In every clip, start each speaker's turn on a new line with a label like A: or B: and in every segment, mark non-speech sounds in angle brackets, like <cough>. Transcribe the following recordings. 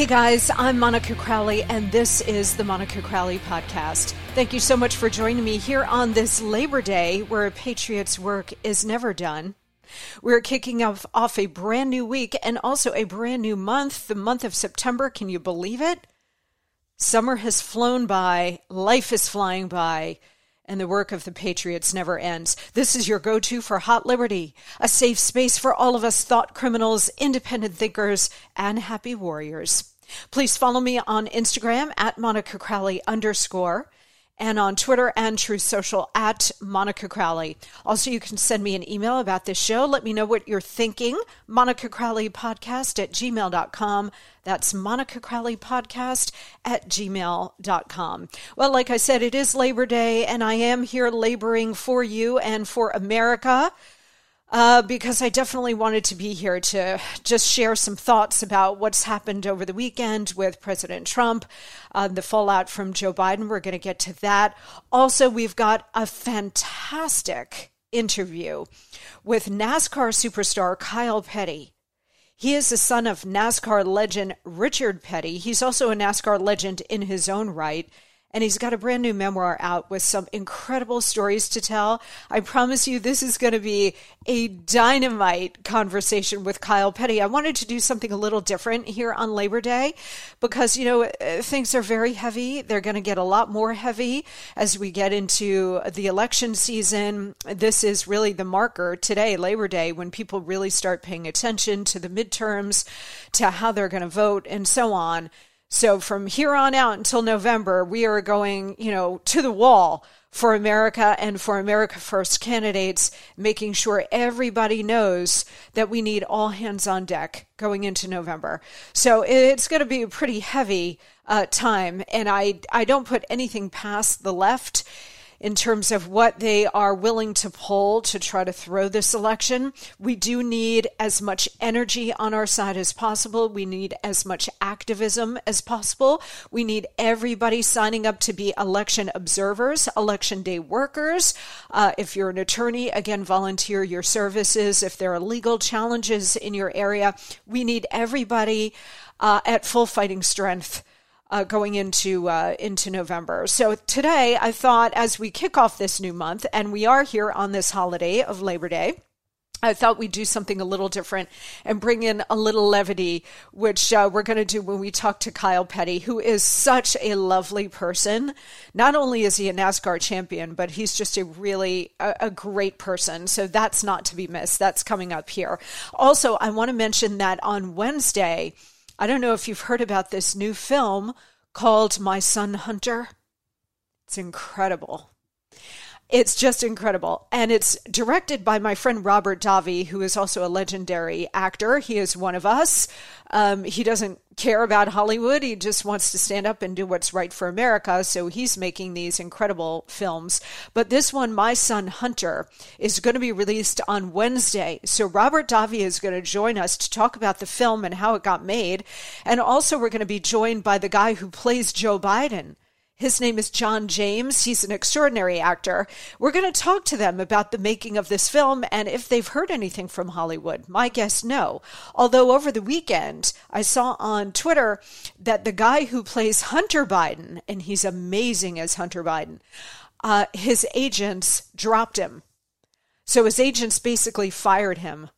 A: Hey guys, I'm Monica Crowley, and this is the Monica Crowley Podcast. Thank you so much for joining me here on this Labor Day where a Patriot's work is never done. We're kicking off, off a brand new week and also a brand new month, the month of September. Can you believe it? Summer has flown by, life is flying by, and the work of the Patriots never ends. This is your go to for Hot Liberty, a safe space for all of us thought criminals, independent thinkers, and happy warriors. Please follow me on Instagram at Monica Crowley underscore and on Twitter and Truth Social at Monica Crowley. Also, you can send me an email about this show. Let me know what you're thinking. Monica Crowley Podcast at gmail.com. That's Monica Crowley Podcast at gmail.com. Well, like I said, it is Labor Day, and I am here laboring for you and for America uh, because I definitely wanted to be here to just share some thoughts about what's happened over the weekend with President Trump, uh, the fallout from Joe Biden. We're going to get to that. Also, we've got a fantastic interview with NASCAR superstar Kyle Petty. He is the son of NASCAR legend Richard Petty. He's also a NASCAR legend in his own right and he's got a brand new memoir out with some incredible stories to tell. I promise you, this is going to be a dynamite conversation with Kyle Petty. I wanted to do something a little different here on Labor Day because, you know, uh, things are very heavy. They're going to get a lot more heavy as we get into the election season. This is really the marker today, Labor Day, when people really start paying attention to the midterms, to how they're going to vote, and so on. So from here on out until November, we are going, you know, to the wall for America and for America First candidates, making sure everybody knows that we need all hands on deck going into November. So it's going to be a pretty heavy uh, time, and I I don't put anything past the left in terms of what they are willing to pull to try to throw this election. We do need as much energy on our side as possible. We need as much activism as possible. We need everybody signing up to be election observers, election day workers. Uh, if you're an attorney, again, volunteer your services. If there are legal challenges in your area, we need everybody uh, at full fighting strength uh, going into uh, into November. So today, I thought as we kick off this new month, and we are here on this holiday of Labor Day. I thought we'd do something a little different and bring in a little levity, which uh, we're going to do when we talk to Kyle Petty, who is such a lovely person. Not only is he a NASCAR champion, but he's just a really a, a great person. So that's not to be missed. That's coming up here. Also, I want to mention that on Wednesday, I don't know if you've heard about this new film called My Son Hunter. It's incredible. It's just incredible. And it's directed by my friend Robert Davi, who is also a legendary actor. He is one of us. Um, he doesn't care about Hollywood. He just wants to stand up and do what's right for America. So he's making these incredible films. But this one, My Son Hunter, is going to be released on Wednesday. So Robert Davi is going to join us to talk about the film and how it got made. And also, we're going to be joined by the guy who plays Joe Biden. His name is John James. He's an extraordinary actor. We're going to talk to them about the making of this film and if they've heard anything from Hollywood. My guess, no. Although over the weekend, I saw on Twitter that the guy who plays Hunter Biden, and he's amazing as Hunter Biden, uh, his agents dropped him. So his agents basically fired him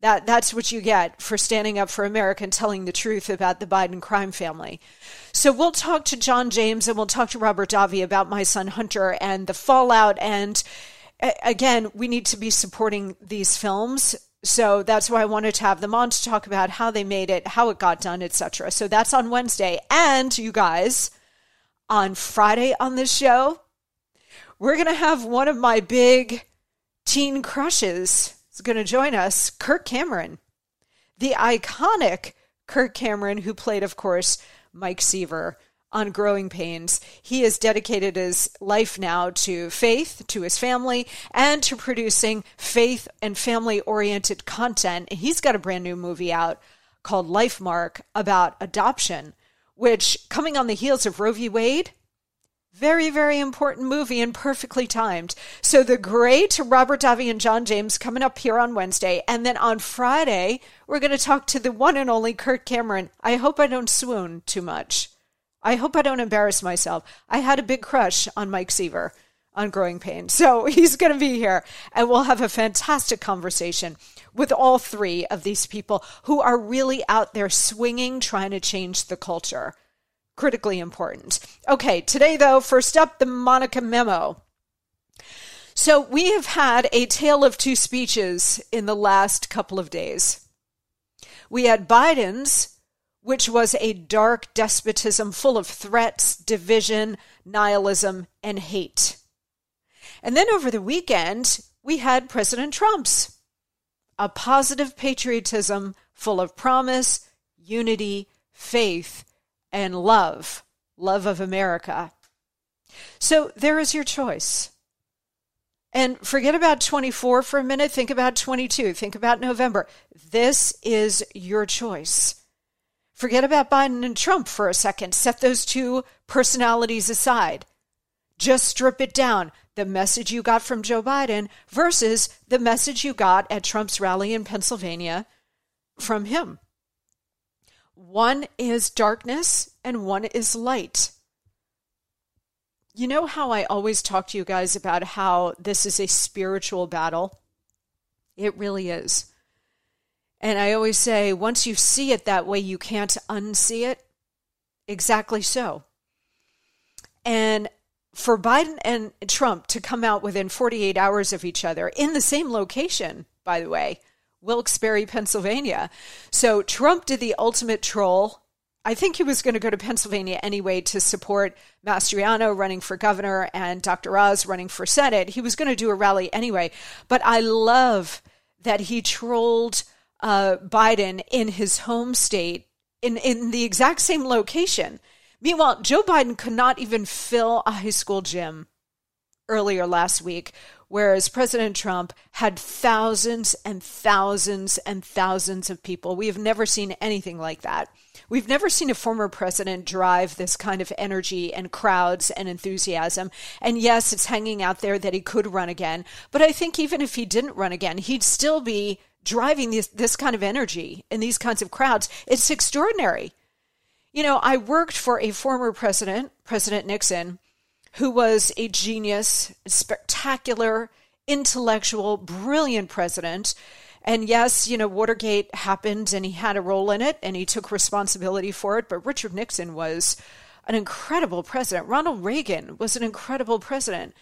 A: that that's what you get for standing up for America and telling the truth about the Biden crime family. So we'll talk to John James and we'll talk to Robert Davi about my son Hunter and the fallout and again, we need to be supporting these films. So that's why I wanted to have them on to talk about how they made it, how it got done, etc. So that's on Wednesday. And you guys, on Friday on this show, we're going to have one of my big teen crushes is going to join us, Kirk Cameron, the iconic Kirk Cameron, who played, of course, Mike Seaver on Growing Pains. He has dedicated his life now to faith, to his family, and to producing faith and family oriented content. He's got a brand new movie out called Lifemark about adoption, which, coming on the heels of Roe v. Wade, very, very important movie and perfectly timed. So the great Robert Davi and John James coming up here on Wednesday. And then on Friday, we're going to talk to the one and only Kirk Cameron. I hope I don't swoon too much. I hope I don't embarrass myself. I had a big crush on Mike Seaver on Growing Pain. <laughs> So he's going to be here and we'll have a fantastic conversation with all three of these people who are really out there swinging, trying to change the culture critically important. Okay, today though, first up, the Monica memo. So we have had a tale of two speeches in the last couple of days. We had Biden's, which was a dark despotism full of threats, division, nihilism, and hate. And then over the weekend, we had President Trump's, a positive patriotism full of promise, unity, faith, and love, love of America. So there is your choice. And forget about 24 for a minute. Think about 22. Think about November. This is your choice. Forget about Biden and Trump for a second. Set those two personalities aside. Just strip it down. The message you got from Joe Biden versus the message you got at Trump's rally in Pennsylvania from him. One is darkness and one is light. You know how I always talk to you guys about how this is a spiritual battle? It really is. And I always say, once you see it that way, you can't unsee it. Exactly so. And for Biden and Trump to come out within 48 hours of each other in the same location, by the way, Wilkes-Barre, Pennsylvania. So Trump did the ultimate troll. I think he was going to go to Pennsylvania anyway to support Mastriano running for governor and Dr. Oz running for Senate. He was going to do a rally anyway. But I love that he trolled uh, Biden in his home state in, in the exact same location. Meanwhile, Joe Biden could not even fill a high school gym earlier last week whereas President Trump had thousands and thousands and thousands of people. We have never seen anything like that. We've never seen a former president drive this kind of energy and crowds and enthusiasm. And yes, it's hanging out there that he could run again. But I think even if he didn't run again, he'd still be driving this, this kind of energy in these kinds of crowds. It's extraordinary. You know, I worked for a former president, President Nixon, who was a genius, spectacular intellectual, brilliant president. And yes, you know, Watergate happened and he had a role in it and he took responsibility for it. But Richard Nixon was an incredible president. Ronald Reagan was an incredible president.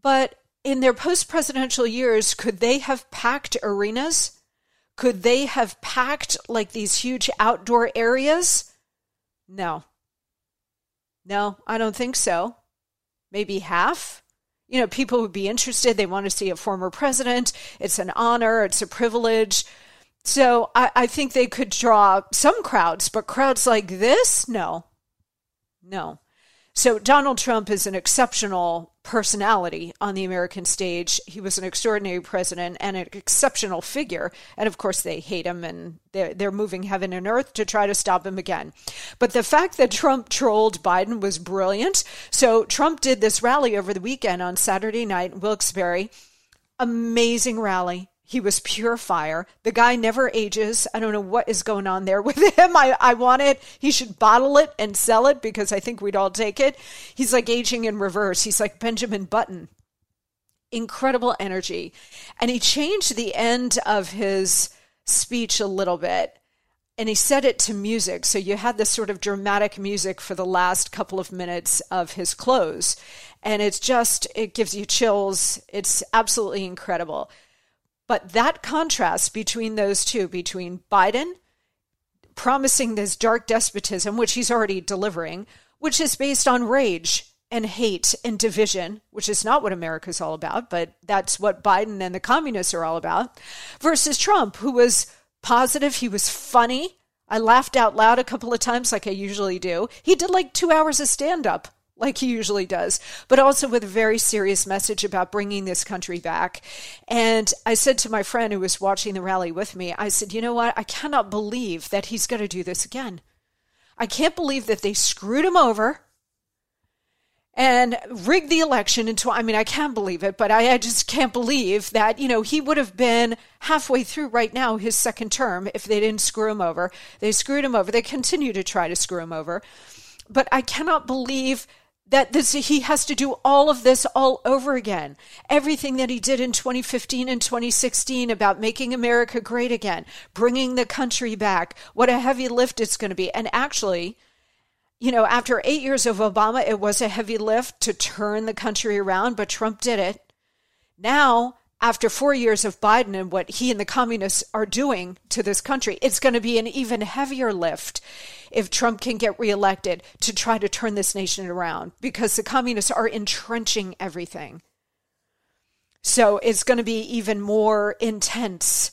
A: But in their post presidential years, could they have packed arenas? Could they have packed like these huge outdoor areas? No. No, I don't think so. Maybe half? You know, people would be interested. They want to see a former president. It's an honor, it's a privilege. So I, I think they could draw some crowds, but crowds like this? No. No. So Donald Trump is an exceptional personality on the American stage. He was an extraordinary president and an exceptional figure. And of course, they hate him and they're, they're moving heaven and earth to try to stop him again. But the fact that Trump trolled Biden was brilliant. So Trump did this rally over the weekend on Saturday night in Wilkes-Barre. Amazing rally he was pure fire. The guy never ages. I don't know what is going on there with <laughs> him. I, I want it. He should bottle it and sell it because I think we'd all take it. He's like aging in reverse. He's like Benjamin Button. Incredible energy. And he changed the end of his speech a little bit and he set it to music. So you had this sort of dramatic music for the last couple of minutes of his close. And it's just, it gives you chills. It's absolutely incredible. But that contrast between those two, between Biden promising this dark despotism, which he's already delivering, which is based on rage and hate and division, which is not what America's all about, but that's what Biden and the communists are all about, versus Trump, who was positive, he was funny. I laughed out loud a couple of times, like I usually do. He did like two hours of stand up like he usually does, but also with a very serious message about bringing this country back. And I said to my friend who was watching the rally with me, I said, you know what? I cannot believe that he's going to do this again. I can't believe that they screwed him over and rigged the election into I mean I can't believe it but I, I, just can't believe that you know he would have been halfway through right now his second term if they didn't screw him over they screwed him over they continue to try to screw him over but I cannot believe that this he has to do all of this all over again. Everything that he did in 2015 and 2016 about making america great again bringing the country back what a heavy lift it's going to be. And actually you know after 8 years of obama it was a heavy lift to turn the country around but trump did it. Now after four years of Biden and what he and the communists are doing to this country, it's going to be an even heavier lift if Trump can get reelected to try to turn this nation around because the communists are entrenching everything. So it's going to be even more intense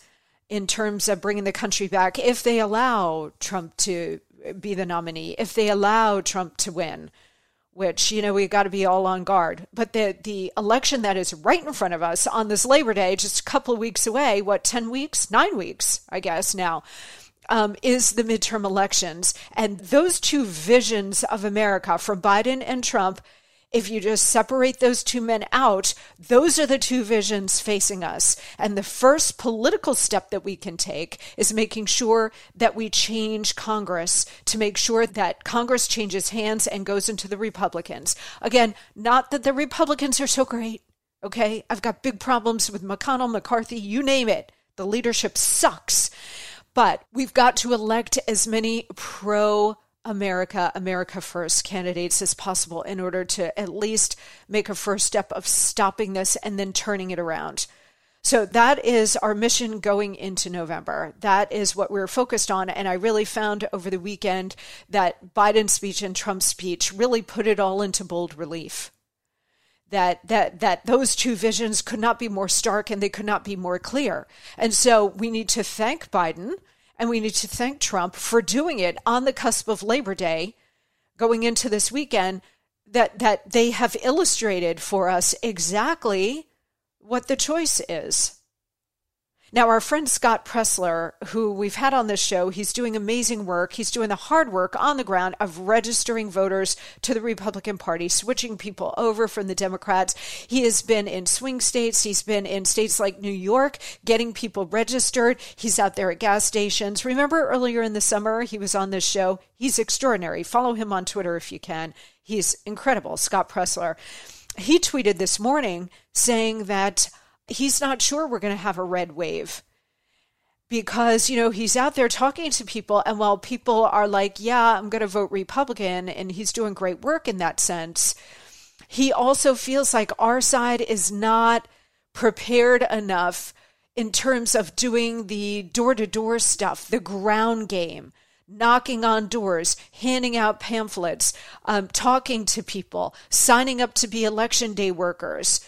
A: in terms of bringing the country back if they allow Trump to be the nominee, if they allow Trump to win, which, you know, we got to be all on guard. But the, the election that is right in front of us on this Labor Day, just a couple of weeks away, what, 10 weeks, nine weeks, I guess now um, is the midterm elections. And those two visions of America from Biden and Trump, if you just separate those two men out, those are the two visions facing us. And the first political step that we can take is making sure that we change Congress to make sure that Congress changes hands and goes into the Republicans. Again, not that the Republicans are so great. Okay. I've got big problems with McConnell, McCarthy, you name it. The leadership sucks. But we've got to elect as many pro America, America First candidates as possible in order to at least make a first step of stopping this and then turning it around. So that is our mission going into November. That is what we're focused on. And I really found over the weekend that Biden's speech and Trump's speech really put it all into bold relief. That, that that those two visions could not be more stark and they could not be more clear. And so we need to thank Biden and we need to thank Trump for doing it on the cusp of Labor Day, going into this weekend, that, that they have illustrated for us exactly what the choice is. Now, our friend Scott Presler, who we've had on this show, he's doing amazing work. He's doing the hard work on the ground of registering voters to the Republican Party, switching people over from the Democrats. He has been in swing states. He's been in states like New York, getting people registered. He's out there at gas stations. Remember earlier in the summer, he was on this show. He's extraordinary. Follow him on Twitter if you can. He's incredible, Scott Presler. He tweeted this morning saying that he's not sure we're going to have a red wave. Because you know he's out there talking to people and while people are like yeah i'm going to vote republican and he's doing great work in that sense he also feels like our side is not prepared enough in terms of doing the door-to-door stuff the ground game knocking on doors, handing out pamphlets, um, talking to people, signing up to be election day workers,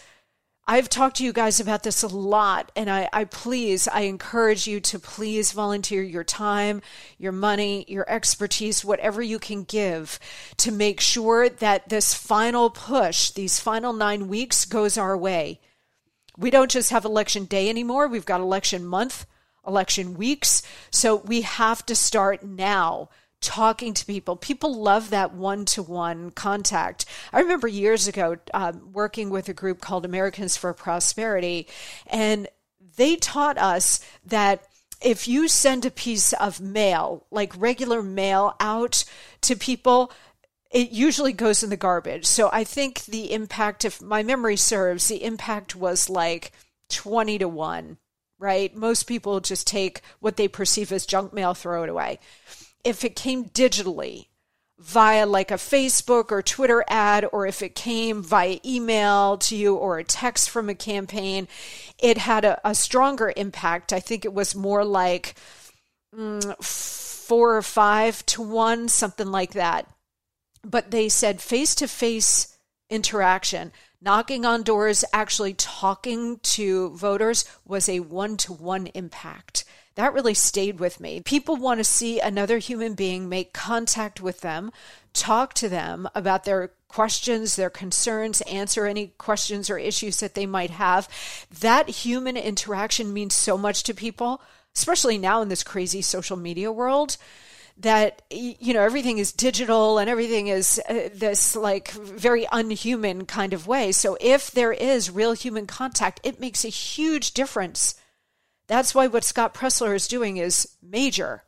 A: I've talked to you guys about this a lot, and I, I, please, I encourage you to please volunteer your time, your money, your expertise, whatever you can give to make sure that this final push, these final nine weeks, goes our way. We don't just have election day anymore, we've got election month, election weeks. So we have to start now talking to people. People love that one to one contact. I remember years ago um, working with a group called Americans for Prosperity, and they taught us that if you send a piece of mail, like regular mail, out to people, it usually goes in the garbage. So I think the impact, if my memory serves, the impact was like 20 to 1, right? Most people just take what they perceive as junk mail, throw it away if it came digitally via like a Facebook or Twitter ad, or if it came via email to you or a text from a campaign, it had a, a stronger impact. I think it was more like mm, four or five to one, something like that. But they said face to face interaction, knocking on doors, actually talking to voters was a one to one impact that really stayed with me. People want to see another human being make contact with them, talk to them about their questions, their concerns, answer any questions or issues that they might have. That human interaction means so much to people, especially now in this crazy social media world that you know everything is digital and everything is uh, this like very unhuman kind of way so if there is real human contact it makes a huge difference that's why what Scott Presler is doing is major.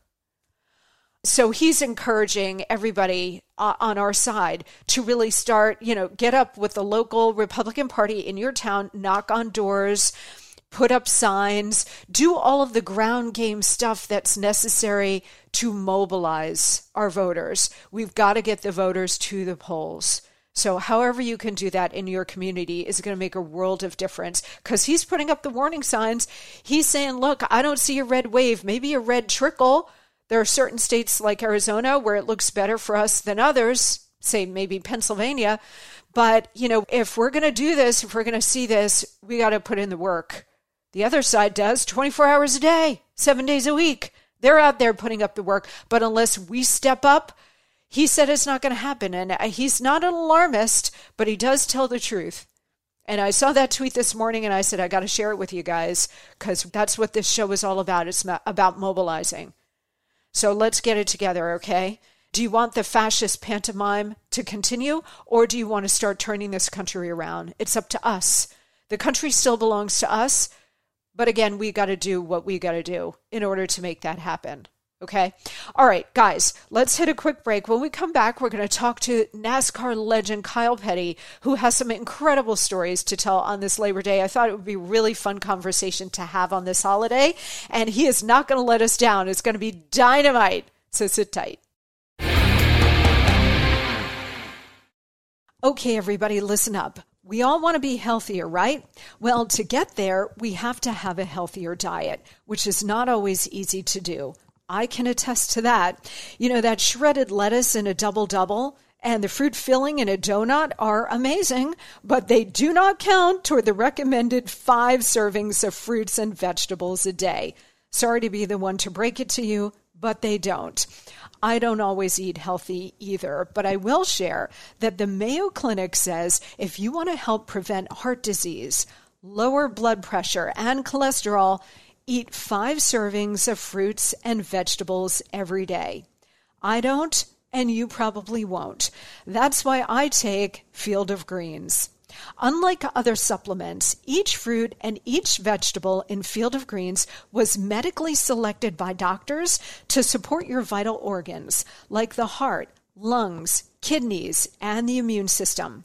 A: So he's encouraging everybody uh, on our side to really start, you know, get up with the local Republican Party in your town, knock on doors, put up signs, do all of the ground game stuff that's necessary to mobilize our voters. We've got to get the voters to the polls. So, however you can do that in your community is going to make a world of difference because he's putting up the warning signs. He's saying, Look, I don't see a red wave, maybe a red trickle. There are certain states like Arizona where it looks better for us than others, say maybe Pennsylvania. But, you know, if we're going to do this, if we're going to see this, we got to put in the work. The other side does 24 hours a day, seven days a week. They're out there putting up the work. But unless we step up, he said it's not going to happen. And he's not an alarmist, but he does tell the truth. And I saw that tweet this morning and I said, I got to share it with you guys because that's what this show is all about. It's about mobilizing. So let's get it together, okay? Do you want the fascist pantomime to continue or do you want to start turning this country around? It's up to us. The country still belongs to us. But again, we got to do what we got to do in order to make that happen. Okay. All right, guys, let's hit a quick break. When we come back, we're going to talk to NASCAR legend Kyle Petty, who has some incredible stories to tell on this Labor Day. I thought it would be really fun conversation to have on this holiday, and he is not going to let us down. It's going to be dynamite. So sit tight. Okay, everybody, listen up. We all want to be healthier, right? Well, to get there, we have to have a healthier diet, which is not always easy to do. I can attest to that. You know, that shredded lettuce in a double double and the fruit filling in a donut are amazing, but they do not count toward the recommended five servings of fruits and vegetables a day. Sorry to be the one to break it to you, but they don't. I don't always eat healthy either, but I will share that the Mayo Clinic says if you want to help prevent heart disease, lower blood pressure, and cholesterol, eat five servings of fruits and vegetables every day. I don't, and you probably won't. That's why I take Field of Greens. Unlike other supplements, each fruit and each vegetable in Field of Greens was medically selected by doctors to support your vital organs, like the heart, lungs, kidneys, and the immune system.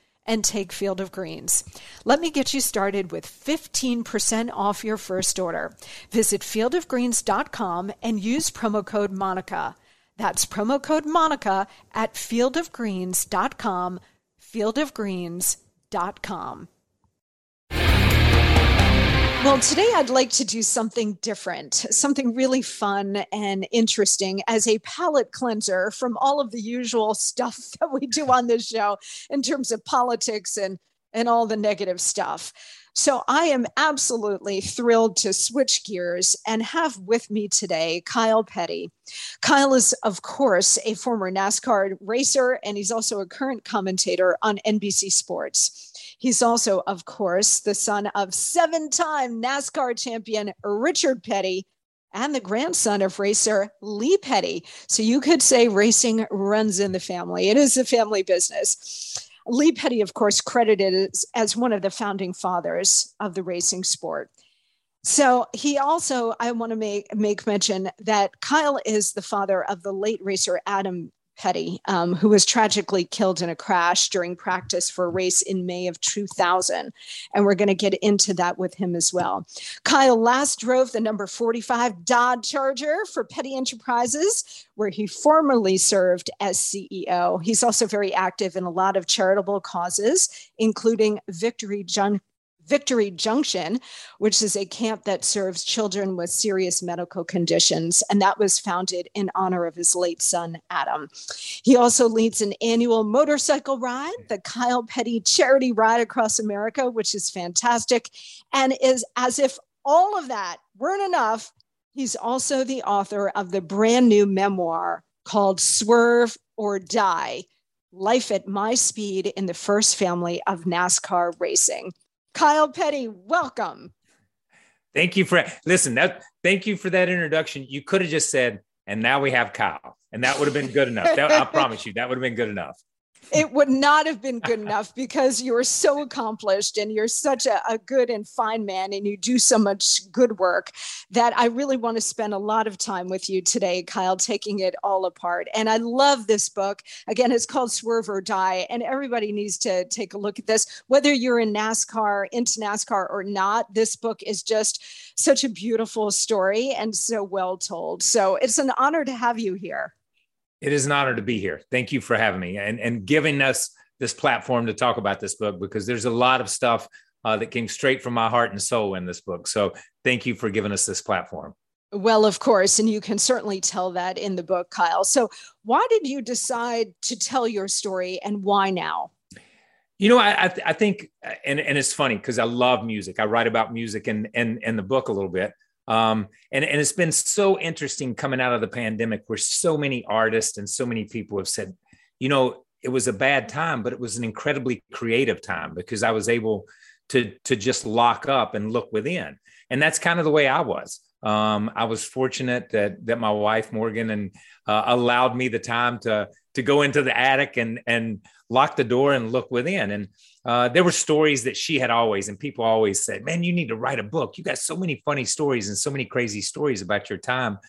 A: and take Field of Greens. Let me get you started with 15% off your first order. Visit fieldofgreens.com and use promo code Monica. That's promo code Monica at fieldofgreens.com, fieldofgreens.com. Well, today I'd like to do something different, something really fun and interesting as a palate cleanser from all of the usual <laughs> stuff that we do on this show in terms of politics and, and all the negative stuff. So I am absolutely thrilled to switch gears and have with me today Kyle Petty. Kyle is, of course, a former NASCAR racer, and he's also a current commentator on NBC Sports. He's also, of course, the son of seven time NASCAR champion Richard Petty and the grandson of racer Lee Petty. So you could say racing runs in the family. It is a family business. Lee Petty, of course, credited as, as one of the founding fathers of the racing sport. So he also, I want to make make mention that Kyle is the father of the late racer Adam Petty, um, who was tragically killed in a crash during practice for a race in May of 2000. And we're going to get into that with him as well. Kyle last drove the number 45 Dodge Charger for Petty Enterprises, where he formerly served as CEO. He's also very active in a lot of charitable causes, including Victory Jun- Victory Junction, which is a camp that serves children with serious medical conditions. And that was founded in honor of his late son, Adam. He also leads an annual motorcycle ride, the Kyle Petty Charity Ride Across America, which is fantastic. And is as if all of that weren't enough, he's also the author of the brand new memoir called Swerve or Die Life at My Speed in the First Family of NASCAR Racing. Kyle Petty, welcome.
B: Thank you for listen. That thank you for that introduction. You could have just said, and now we have Kyle, and that would have been good enough. That, I <laughs> promise you, that would have been good enough
A: it would not have been good enough because you are so accomplished and you're such a, a, good and fine man and you do so much good work that I really want to spend a lot of time with you today, Kyle, taking it all apart. And I love this book. Again, it's called Swerve or Die, and everybody needs to take a look at this. Whether you're in NASCAR, into NASCAR or not, this book is just such a beautiful story and so well told. So it's an honor to have you here.
B: It is an honor to be here. Thank you for having me and, and giving us this platform to talk about this book because there's a lot of stuff uh, that came straight from my heart and soul in this book. So thank you for giving us this platform.
A: Well, of course, and you can certainly tell that in the book, Kyle. So, why did you decide to tell your story and why now?
B: You know, I, I, th- I think, and, and it's funny because I love music. I write about music and and and the book a little bit. Um, and, and it's been so interesting coming out of the pandemic where so many artists and so many people have said, you know, it was a bad time, but it was an incredibly creative time because I was able to, to just lock up and look within. And that's kind of the way I was. Um, I was fortunate that that my wife Morgan and uh, allowed me the time to to go into the attic and and lock the door and look within. And uh, there were stories that she had always, and people always said, "Man, you need to write a book. You got so many funny stories and so many crazy stories about your time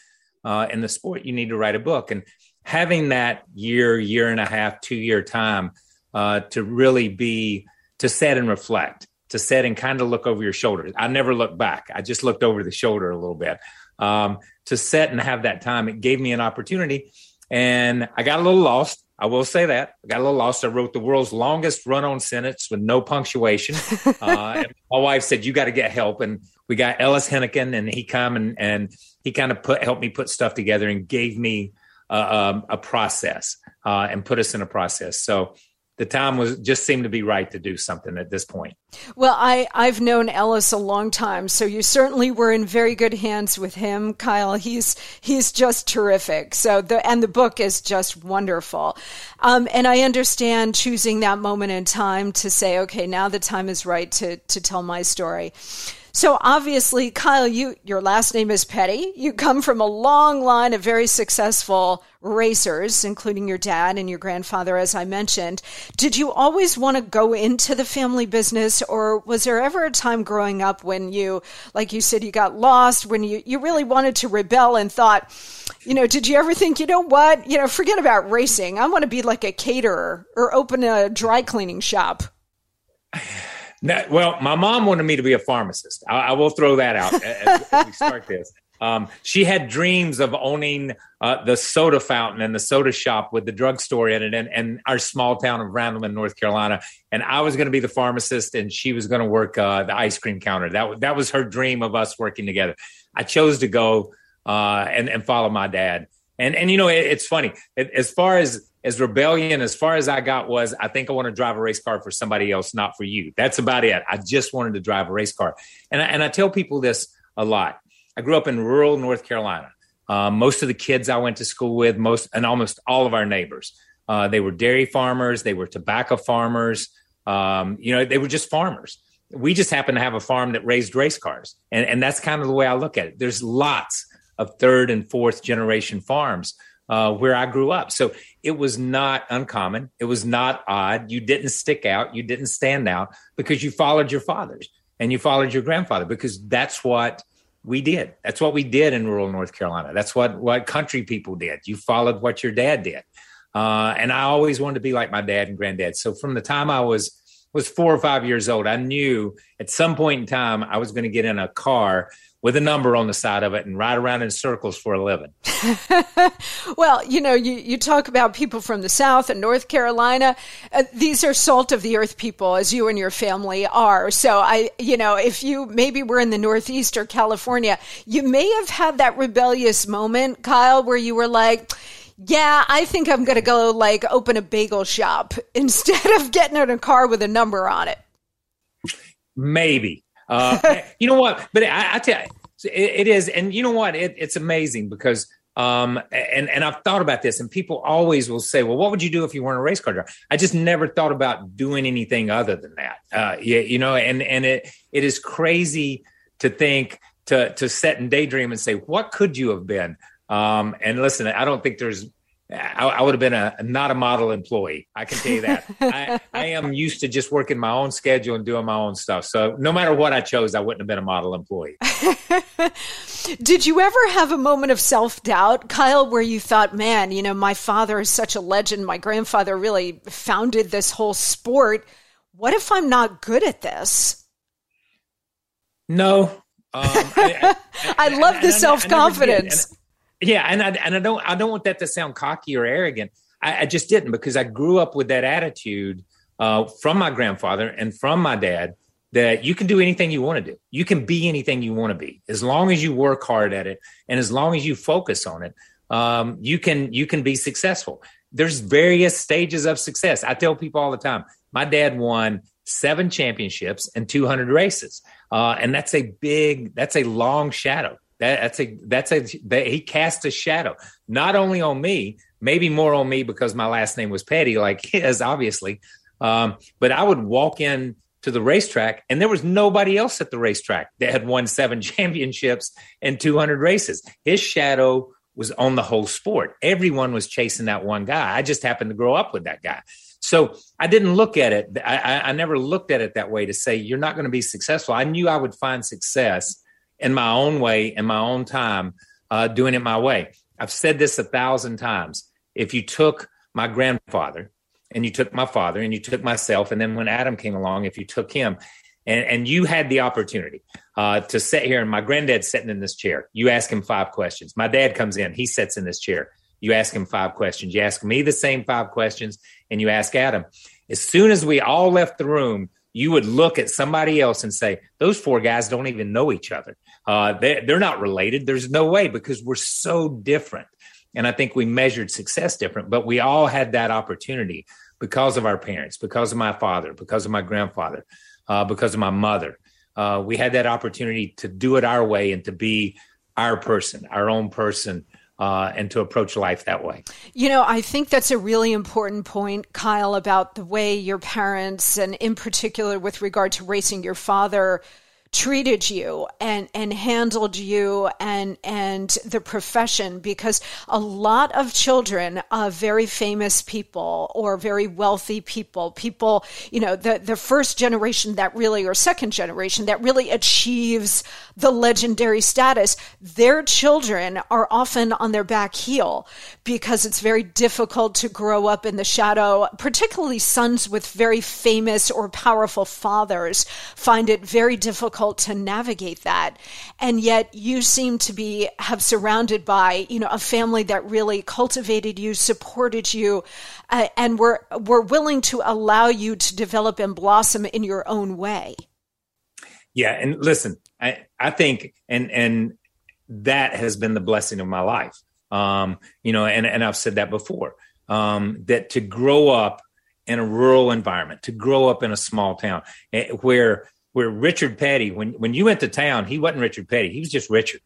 B: uh, in the sport. You need to write a book." And having that year, year and a half, two year time uh, to really be to set and reflect, to set and kind of look over your shoulder. I never looked back. I just looked over the shoulder a little bit. Um, to set and have that time, it gave me an opportunity. And I got a little lost I will say that I got a little lost. I wrote the world's longest run-on sentence with no punctuation. <laughs> uh, my wife said, "You got to get help," and we got Ellis Henican, and he come and and he kind of put helped me put stuff together and gave me uh, um, a process uh, and put us in a process. So the time was just seemed to be right to do something at this point.
A: Well, I I've known Ellis a long time, so you certainly were in very good hands with him, Kyle. He's he's just terrific. So the and the book is just wonderful. Um, and I understand choosing that moment in time to say, okay, now the time is right to to tell my story. So obviously, Kyle, you your last name is Petty. You come from a long line of very successful racers, including your dad and your grandfather, as I mentioned. Did you always want to go into the family business, or was there ever a time growing up when you, like you said, you got lost, when you, you really wanted to rebel and thought, you know, did you ever think, you know what, you know, forget about racing. I want to be like a caterer or open a dry cleaning shop? <sighs> <laughs>
B: well, my mom wanted me to be a pharmacist. I, I will throw that out as, as we <laughs> start this. Um, she had dreams of owning uh, the soda fountain and the soda shop with the drugstore in it and, and our small town of Randleman, North Carolina. And I was going to be the pharmacist and she was going to work uh, the ice cream counter. That, that was her dream of us working together. I chose to go uh, and, and follow my dad. And, and you know, it, it's funny. It, as far as as rebellion as far as I got was I think I want to drive a race car for somebody else, not for you. That's about it. I just wanted to drive a race car. And I, and I tell people this a lot. I grew up in rural North Carolina. Uh, most of the kids I went to school with, most and almost all of our neighbors, uh, they were dairy farmers, they were tobacco farmers. Um, you know, they were just farmers. We just happened to have a farm that raised race cars, and and that's kind of the way I look at it. There's lots of third and fourth generation farms uh, where I grew up. So it was not uncommon. It was not odd. You didn't stick out. You didn't stand out because you followed your fathers and you followed your grandfather because that's what we did. That's what we did in rural North Carolina. That's what what country people did. You followed what your dad did. Uh, and I always wanted to be like my dad and granddad. So from the time I was was four or five years old, I knew at some point in time I was going to get in a car with a number on the side of it and ride around in circles for a living. <laughs>
A: well, you know, you, you talk about people from the South and North Carolina. Uh, these are salt of the earth people, as you and your family are. So I, you know, if you maybe were in the Northeast or California, you may have had that rebellious moment, Kyle, where you were like, yeah, I think I'm going to go like open a bagel shop <laughs> instead of getting in a car with a number on it.
B: Maybe. Uh, <laughs> you know what? But I, I tell you, it, it is, and you know what? It, it's amazing because um, and and I've thought about this, and people always will say, "Well, what would you do if you weren't a race car driver?" I just never thought about doing anything other than that. Uh, yeah, you know, and and it it is crazy to think to to set and daydream and say, "What could you have been?" Um, and listen, I don't think there's I, I, would have been a not a model employee. I can tell you that. I, <laughs> I, am used to just working my own schedule and doing my own stuff. So no matter what I chose, I wouldn't have been a model employee. <laughs>
A: Did you ever have a moment of self doubt, Kyle, where you thought, man, you know, my father is such a legend. My grandfather really founded this whole sport. What if I'm not good at this?
B: No. Um, I,
A: I, <laughs> love the self confidence.
B: Yeah, and I and I don't I don't want that to sound cocky or arrogant. I, I just didn't because I grew up with that attitude uh, from my grandfather and from my dad that you can do anything you want to do. You can be anything you want to be as long as you work hard at it and as long as you focus on it. Um, you can you can be successful. There's various stages of success. I tell people all the time. My dad won seven championships and 200 races, uh, and that's a big that's a long shadow. That, that's a that's a that he cast a shadow not only on me, maybe more on me because my last name was Petty, like <laughs> his, obviously. Um, but I would walk in to the racetrack, and there was nobody else at the racetrack that had won seven <laughs> championships and 200 races. His shadow was on the whole sport. Everyone was chasing that one guy. I just happened to grow up with that guy. So I didn't look at it. I, I never looked at it that way to say you're not going to be successful. I knew I would find success in my own way, in my own time, uh, doing it my way. I've said this a thousand times. If you took my grandfather and you took my father and you took myself, and then when Adam came along, if you took him and, and you had the opportunity uh, to sit here, and my granddad's sitting in this chair, you ask him five questions. My dad comes in, he sits in this chair. You ask him five questions. You ask me the same five questions, and you ask Adam. As soon as we all left the room, you would look at somebody else and say, those four guys don't even know each other. Uh, they, they're not related. There's no way because we're so different. And I think we measured success different, but we all had that opportunity because of our parents, because of my father, because of my grandfather, uh, because of my mother. Uh, we had that opportunity to do it our way and to be our person, our own person, uh, and to approach life that way.
A: You know, I think that's a really important point, Kyle, about the way your parents, and in particular with regard to racing your father, treated you and, and handled you and, and the profession because a lot of children of very famous people or very wealthy people, people, you know, the, the first generation that really, or second generation that really achieves the legendary status, their children are often on their back heel because it's very difficult to grow up in the shadow, particularly sons with very famous or powerful fathers find it very difficult to navigate that. And yet you seem to be have surrounded by, you know, a family that really cultivated you, supported you, uh, and were were willing to allow you to develop and blossom in your own way.
B: Yeah, and listen, I I think and and that has been the blessing of my life. Um, you know, and and I've said that before. Um, that to grow up in a rural environment, to grow up in a small town eh, where where Richard Petty, when when you went to town, he wasn't Richard Petty, he was just Richard.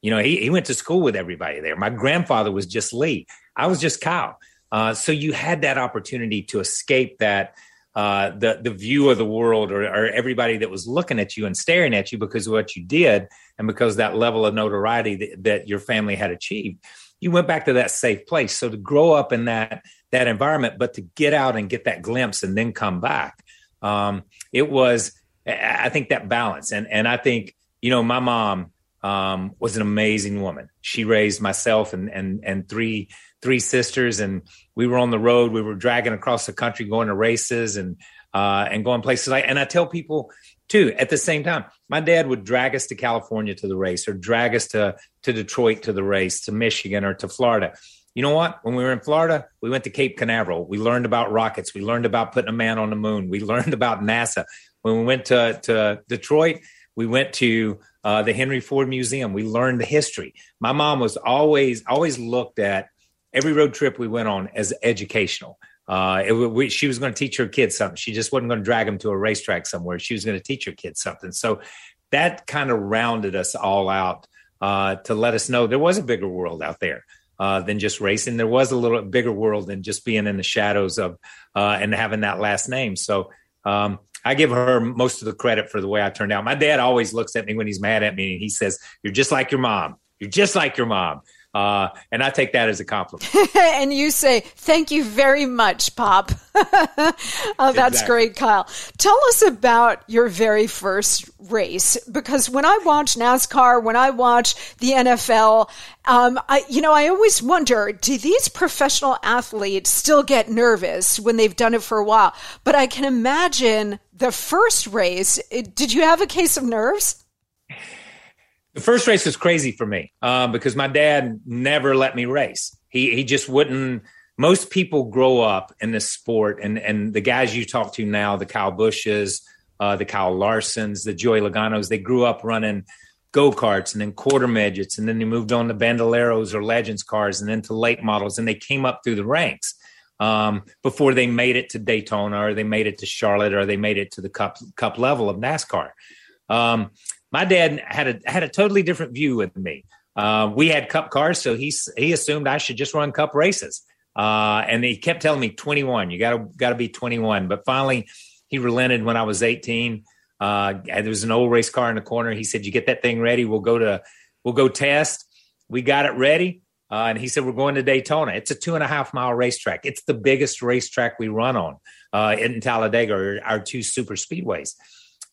B: You know, he, he went to school with everybody there. My grandfather was just Lee. I was just Kyle. Uh, so you had that opportunity to escape that uh, the the view of the world or, or, everybody that was looking at you and staring at you because of what you did and because that level of notoriety that, that your family had achieved. You went back to that safe place. So to grow up in that that environment, but to get out and get that glimpse and then come back, um, it was I think that balance and and I think you know my mom um, was an amazing woman. She raised myself and and and three three sisters, and we were on the road. We were dragging across the country, going to races and uh, and going places like. And I tell people too at the same time, my dad would drag us to California to the race, or drag us to to Detroit to the race, to Michigan or to Florida. You know what? When we were in Florida, we went to Cape Canaveral. We learned about rockets. We learned about putting a man on the moon. We <laughs> learned about NASA. When we went to to Detroit, we went to uh, the Henry Ford Museum. We learned the history. My mom was always always looked at every road trip we went on as educational. Uh, it, we, she was going to teach her kids something. She just wasn't going to drag them to a racetrack somewhere. She was going to teach her kids something. So that kind of rounded us all out uh, to let us know there was a bigger world out there. Uh, than just racing. There was a little bigger world than just being in the shadows of uh, and having that last name. So um, I give her most of the credit for the way I turned out. My dad always looks at me when he's mad at me and he says, You're just like your mom. You're just like your mom. Uh, and I take that as a compliment. <laughs>
A: and you say, Thank you very much, Pop. <laughs> oh, that's exactly. great, Kyle. Tell us about your very first race because when I watch NASCAR, when I watch the NFL, um, I, you know, I always wonder do these professional athletes still get nervous when they've done it for a while? But I can imagine the first race, did you have a case of nerves?
B: The first race was crazy for me um, because my dad never let me race. He he just wouldn't. Most people grow up in this sport, and and the guys you talk to now, the Kyle Busches, uh, the Kyle Larsons, the Joey Logano's, they grew up running go karts and then quarter midgets, and then they moved on to bandoleros or legends cars, and then to late models, and they came up through the ranks um, before they made it to Daytona or they made it to Charlotte or they made it to the cup cup level of NASCAR. Um, my dad had a had a totally different view with me. Uh, we had cup cars, so he he assumed I should just run cup races. Uh, and he kept telling me 21, you gotta gotta be 21. But finally, he relented when I was 18. Uh, there was an old race car in the corner. He said, "You get that thing ready. We'll go to we'll go test." We got it ready. Uh, and he said, We're going to Daytona. It's a two and a half mile racetrack. It's the biggest racetrack we run on uh, in Talladega, our two super speedways.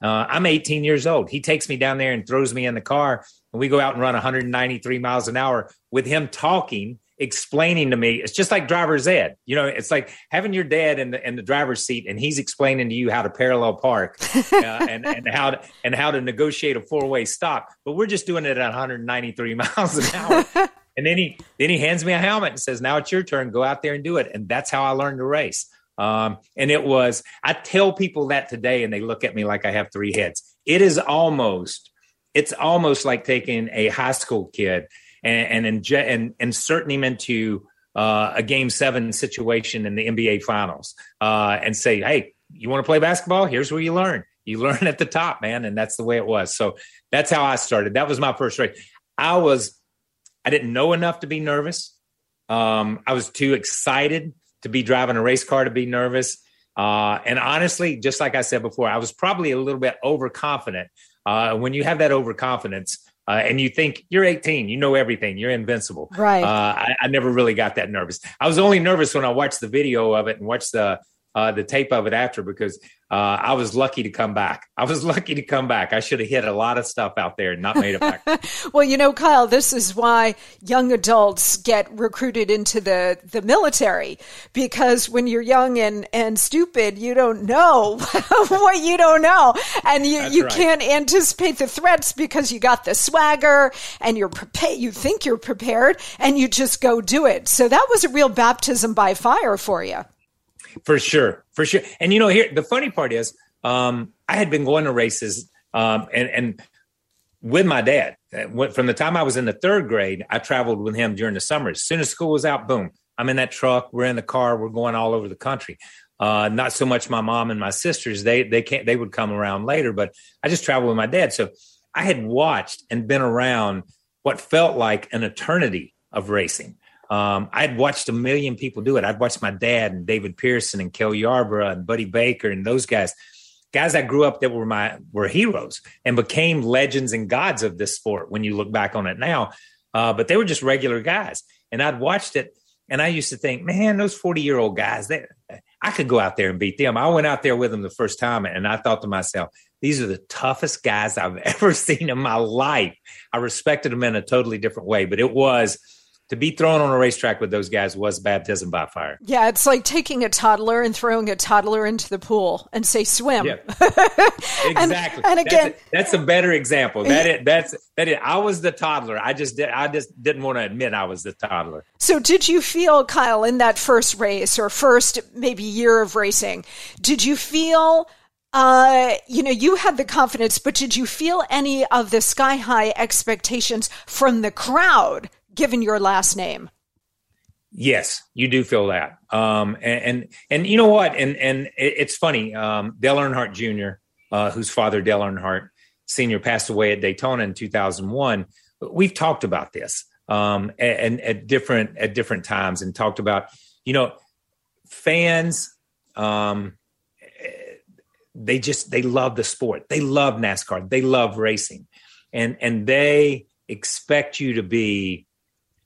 B: Uh, I'm 18 years old. He takes me down there and throws me in the car, and we go out and run 193 miles an hour with him talking, explaining to me. It's just like driver's ed. You know, it's like having your dad in the in the driver's seat, and he's explaining to you how to parallel park <laughs> uh, and and how to and how to negotiate a four way stop. But we're just doing it at 193 <laughs> miles an hour. <laughs> and then he then he hands me a helmet and says, "Now it's your turn. Go out there and do it." And that's how I learned to race. Um, and it was, I tell people that today and they look at me like I have three heads. It is almost, it's almost like taking a high school kid and, and, inje- and inserting him into uh, a game seven situation in the NBA finals uh, and say, Hey, you want to play basketball? Here's where you learn. You learn at the top, man. And that's the way it was. So that's how I started. That was my first race. I was, I didn't know enough to be nervous. Um, I was too excited to be driving a race car to be nervous. Uh, and honestly, just like I said before, I was probably a little bit overconfident Uh, when you have that overconfidence, uh, and you think you're 18, you know everything, you're invincible.
A: Right. Uh,
B: I, I, never really got that nervous. I was only nervous when I watched the video of it and watched the uh, the tape of it after because uh, I was lucky to come back. I was <laughs> lucky to come back. I should have hit a lot of stuff out there and not made it back. <laughs>
A: well, you know, Kyle, this is why young adults get recruited into the, the military because when you're young and, and stupid, you don't know <laughs> what you don't know. And you, you right. can't anticipate the threats because you got the swagger and you're prepared. You think you're prepared and you just go do it. So that was a real baptism by fire for you.
B: For sure, for sure. And you know, here the funny part is, um, I had been going to races, um, and and with my dad. From the time I was in the third grade, I traveled with him during the summer. As soon as school was out, boom, I'm in that truck. We're in the car. We're going all over the country. Uh, not so much my mom and my sisters. They they can't. They would come around later, but I just traveled with my dad. So I had watched and been around what felt like an eternity of racing. Um, I'd watched a million people do it. I'd watched my dad and David Pearson and Cale Yarborough and Buddy Baker and those guys, guys I grew up that were my were heroes and became legends and gods of this sport. When you look back on it now, uh, but they were just regular guys, and I'd watched it, and I used to think, man, those forty year old guys, they, I could go out there and beat them. I went out there with them the first time, and I thought to myself, these are the toughest guys I've <laughs> ever seen in my life. I respected them in a totally different way, but it was to be thrown on a racetrack with those guys was baptism by fire.
A: Yeah, it's like taking a toddler and throwing a toddler into the pool and say swim. Yeah. <laughs>
B: exactly. and, and, again, that's a, that's a, better example. That it, that's that it. I was the toddler. I just did. I just didn't want to admit I was the toddler.
A: So, did you feel, Kyle, in that first race or first maybe year of racing? Did you feel? Uh, you know, you had the confidence, but did you feel any of the sky high expectations from the crowd given your last name.
B: Yes, you do feel that. Um, and, and, and you know what? And and it's funny. Um, Dale Earnhardt Jr., uh, whose father Dale Earnhardt Sr. passed away at Daytona in 2001. We've talked about this um, and, at different at different times, and talked about you know fans. Um, they just they love the sport. They love NASCAR. They love racing, and and they expect you to be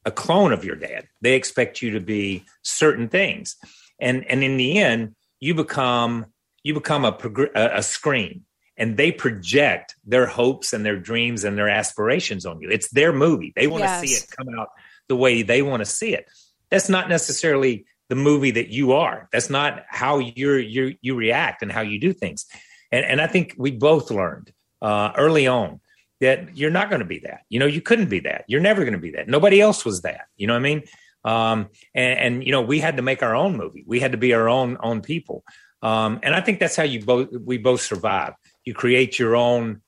B: a clone of your dad. They expect you to be certain things, and and in the end, you become you become a a screen, and they project their hopes and their dreams and their aspirations on you. It's their movie. They want yes. to see it come out the way they want to see it. That's not necessarily the movie that you are. That's not how you're you you react and how you do things. And and I think we both learned uh, early on that you're not going to be that. You know, you couldn't be that. You're never going to be that. Nobody else was that. You know what I mean? Um, and, and, you know, we had to make our own movie. We had to be our own own people. Um, and I think that's how you both we both survive. You create your own.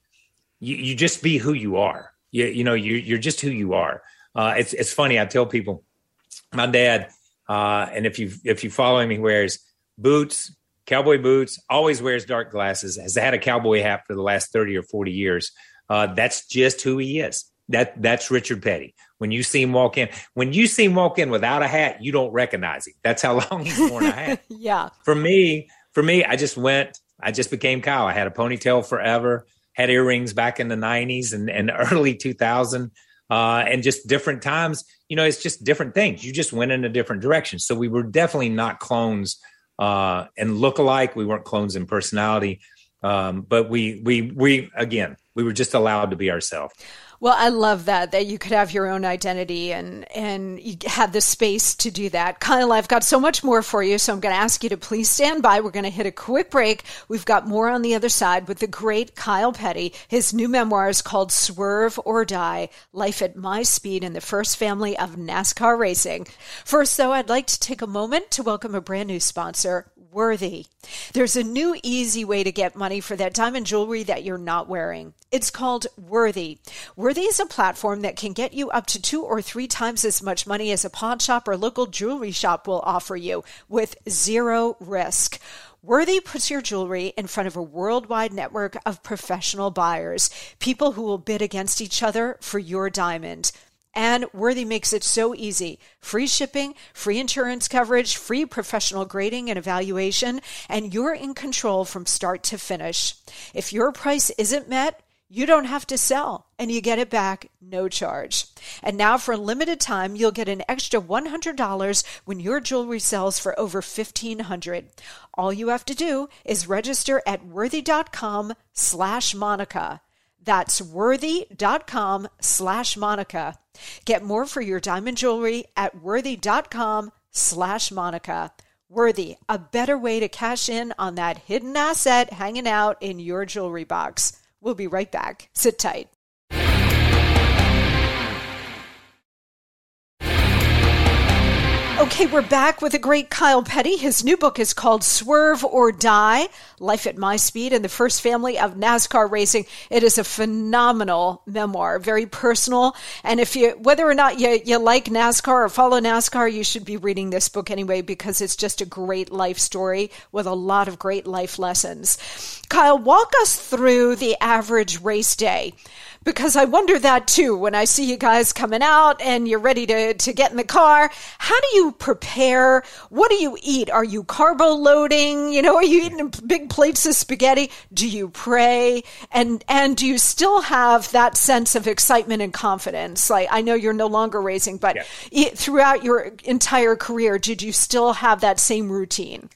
B: You, you just be who you are. You, you know, you, you're just who you are. Uh, it's it's funny. I tell people, my dad, uh, and if you if you follow him, he wears boots, cowboy boots, always wears dark glasses, has had a cowboy hat for the last 30 or 40 years. Uh, that's just who he is. That that's Richard Petty. When you see him walk in, when you see him walk in without a hat, you don't recognize him. That's how <laughs> long he's worn a hat. <laughs>
A: yeah.
B: For me, for me, I just went. I just became Kyle. I had a ponytail forever. Had earrings back in the '90s and, and <laughs> early 2000, uh, and just different times. You know, it's just different things. You just went in a different direction. So we were definitely not clones uh, and look alike. We weren't clones in personality, um, but we we we again we were just allowed to be ourselves.
A: Well, I love that that you could have your own identity and and you have the space to do that. Kyle, I've got so much more for you, so I'm going to ask you to please stand by. We're going to hit a quick break. We've got more on the other side with the great Kyle Petty. His new memoir is called Swerve or Die: Life at My Speed in the First Family of NASCAR Racing. First, though, I'd like to take a moment to welcome a brand new sponsor, Worthy. There's a new easy way to get money for that diamond jewelry that you're not wearing. It's called Worthy. Worthy is a platform that can get you up to two or three times as much money as a pawn shop or local jewelry shop will offer you with zero risk. Worthy puts your jewelry in front of a worldwide network of professional buyers, people who will bid against each other for your diamond. And Worthy makes it so easy. Free shipping, free insurance coverage, free professional grading and evaluation, and you're in control from start to finish. If your price isn't met, you don't have to sell and you get it back no charge. And now for a limited time, you'll get an extra $100 when your jewelry sells for over 1500. All you have to do is register at worthy.com slash Monica. That's worthy.com slash Monica. Get more for your diamond jewelry at worthy.com slash Monica. Worthy, a better way to cash in on that hidden asset hanging out in your jewelry box. We'll be right back. Sit tight. Okay, we're back with a great Kyle Petty. His new book is called Swerve or Die Life at My Speed and the First Family of NASCAR Racing. It is a phenomenal memoir, very personal. And if you, whether or not you, you like NASCAR or follow NASCAR, you should be reading this book anyway because it's just a great life story with a lot of great life lessons. Kyle, walk us through the average race day because I wonder that too when I see you guys coming out and you're ready to, to get in the car. How do you prepare? What do you eat? Are you carbo loading? You know, are you eating big plates of spaghetti? Do you pray? And and do you still have that sense of excitement and confidence? Like I know you're no longer racing, but yeah. throughout your entire career, did you still have that same routine?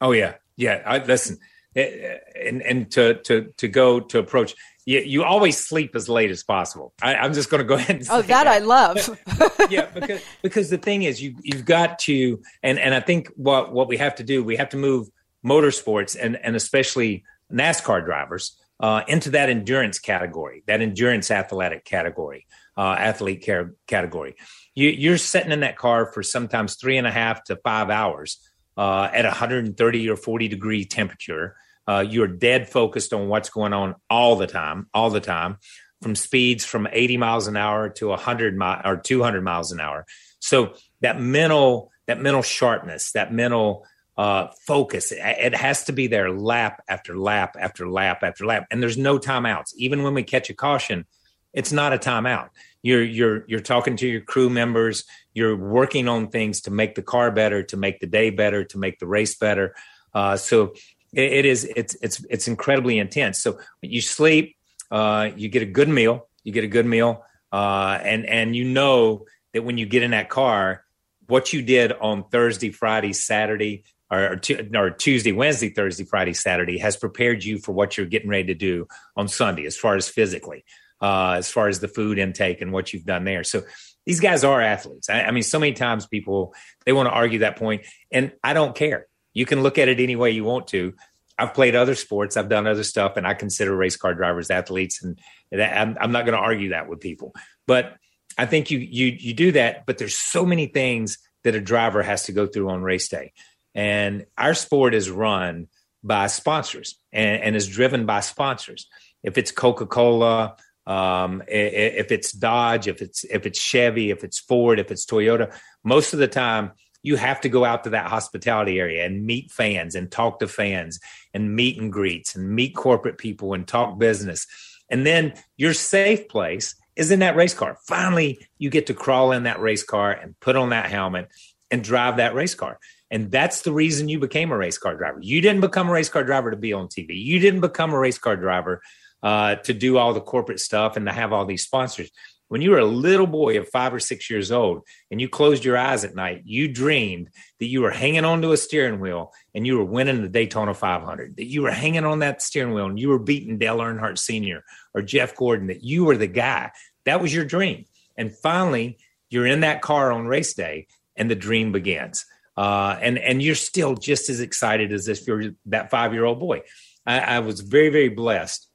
B: Oh yeah, yeah. I, listen, eh, eh, and and to to to go to approach you, you always sleep as late as possible. I, am just going to go ahead and
A: oh, that, that, I love. <laughs>
B: yeah, because because the thing is, you you've got to, and and I think what what we have to do, we have to move motorsports and and especially NASCAR drivers uh, into that endurance category, that endurance athletic category, uh, athlete care category. You, you're sitting in that car for sometimes three and a half to five hours uh, at 130 or 40 degree temperature uh, you're dead focused on what's going on all the time, all the time, from speeds from 80 miles an hour to 100 mi- or 200 miles an hour. So that mental, that mental sharpness, that mental uh, focus, it, it has to be there lap after lap after lap after lap, and there's no timeouts. Even when we catch a caution, it's not a timeout. You're you're you're talking to your crew members. You're working on things to make the car better, to make the day better, to make the race better. Uh, so it, it is it's it's it's incredibly intense. So you sleep, uh, you get a good meal, you get a good meal, uh, and and you know that when you get in that car, what you did on Thursday, Friday, Saturday, or, or, Tuesday, Wednesday, Thursday, Friday, Saturday has prepared you for what you're getting ready to do on Sunday, as far as physically, uh, as far as the food intake and what you've done there. So these guys are athletes. I, I mean, so many times people they want to argue that point, and I don't care. You can look at it any way you want to. I've played other sports, I've done other stuff, and I consider race car drivers athletes, and that, I'm, I'm not going to argue that with people. But I think you you you do that, but there's so many things that a driver has to go through on race day, and our sport is run by sponsors and, and is driven by sponsors. If it's Coca Cola, um, if it's Dodge, if it's if it's Chevy, if it's Ford, if it's Toyota, most of the time you have to go out to that hospitality area and meet fans and talk to fans and meet and greets and meet corporate people and talk business. And then your safe place is in that race car. Finally, you get to crawl in that race car and put on that helmet and drive that race car. And that's the reason you became a race car driver. You didn't become a race car driver to be on TV. You didn't become a race car driver uh, to do all the corporate stuff and to have all these sponsors when you were a little boy of five or six years old and you closed your eyes at night, you dreamed that you were hanging onto a steering wheel and you were winning the Daytona 500, that you were hanging on that steering wheel and you were beating Dale Earnhardt Sr. or Jeff Gordon, that you were the guy. That was your dream. And finally, you're in that car on race day and the dream begins. Uh, and, and you're still just as excited as if you're that five year old boy. I, I was very, very blessed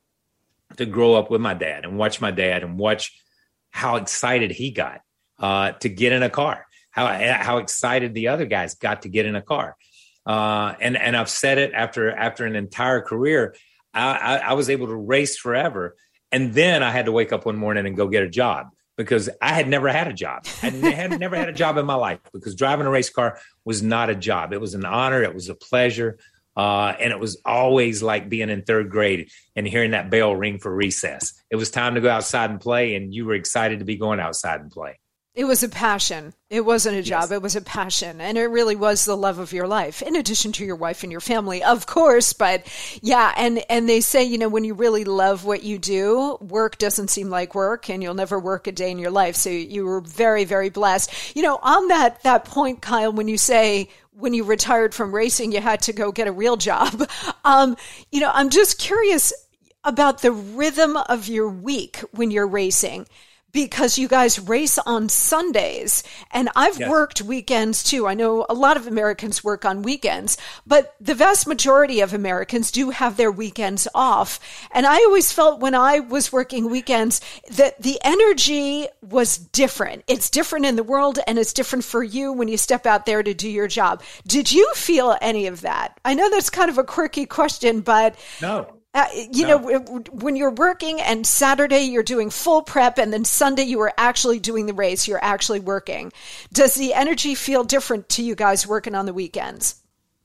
B: to grow up with my dad and watch my dad and watch how excited he got uh, to get in a car, how how excited the other guys got to get in a car. Uh, and and I've said it after after an entire career, I, I, I was able to race forever, and then I had to wake up one morning and go get a job because I had never had a job. I had never had a job in my life because driving a race car was not a job. It was an honor. It was a pleasure. Uh, and it was always like being in third grade and hearing that bell ring for recess. It was time to go outside and play, and you were excited to be going outside and play.
A: It was a passion. It wasn't a job. Yes. It was a passion. And it really was the love of your life, in addition to your wife and your family, of course. But yeah, and, and they say, you know, when you really love what you do, work doesn't seem like work and you'll never work a day in your life. So you were very, very blessed. You know, on that, that point, Kyle, when you say, when you retired from racing, you had to go get a real job. <laughs> Um, you know, I'm just curious about the rhythm of your week when you're racing because you guys race on Sundays. And I've yes. worked weekends too. I know a lot of Americans work on weekends, but the vast majority of Americans do have their weekends off. And I always felt when I was working weekends that the energy was different. It's different in the world and it's different for you when you step out there to do your job. Did you feel any of that? I know that's kind of a quirky question, but
B: no.
A: Uh, you no. know, when you're working and Saturday you're doing full prep and then Sunday you are actually doing the race, you're actually working. Does the energy feel different to you guys working on the weekends?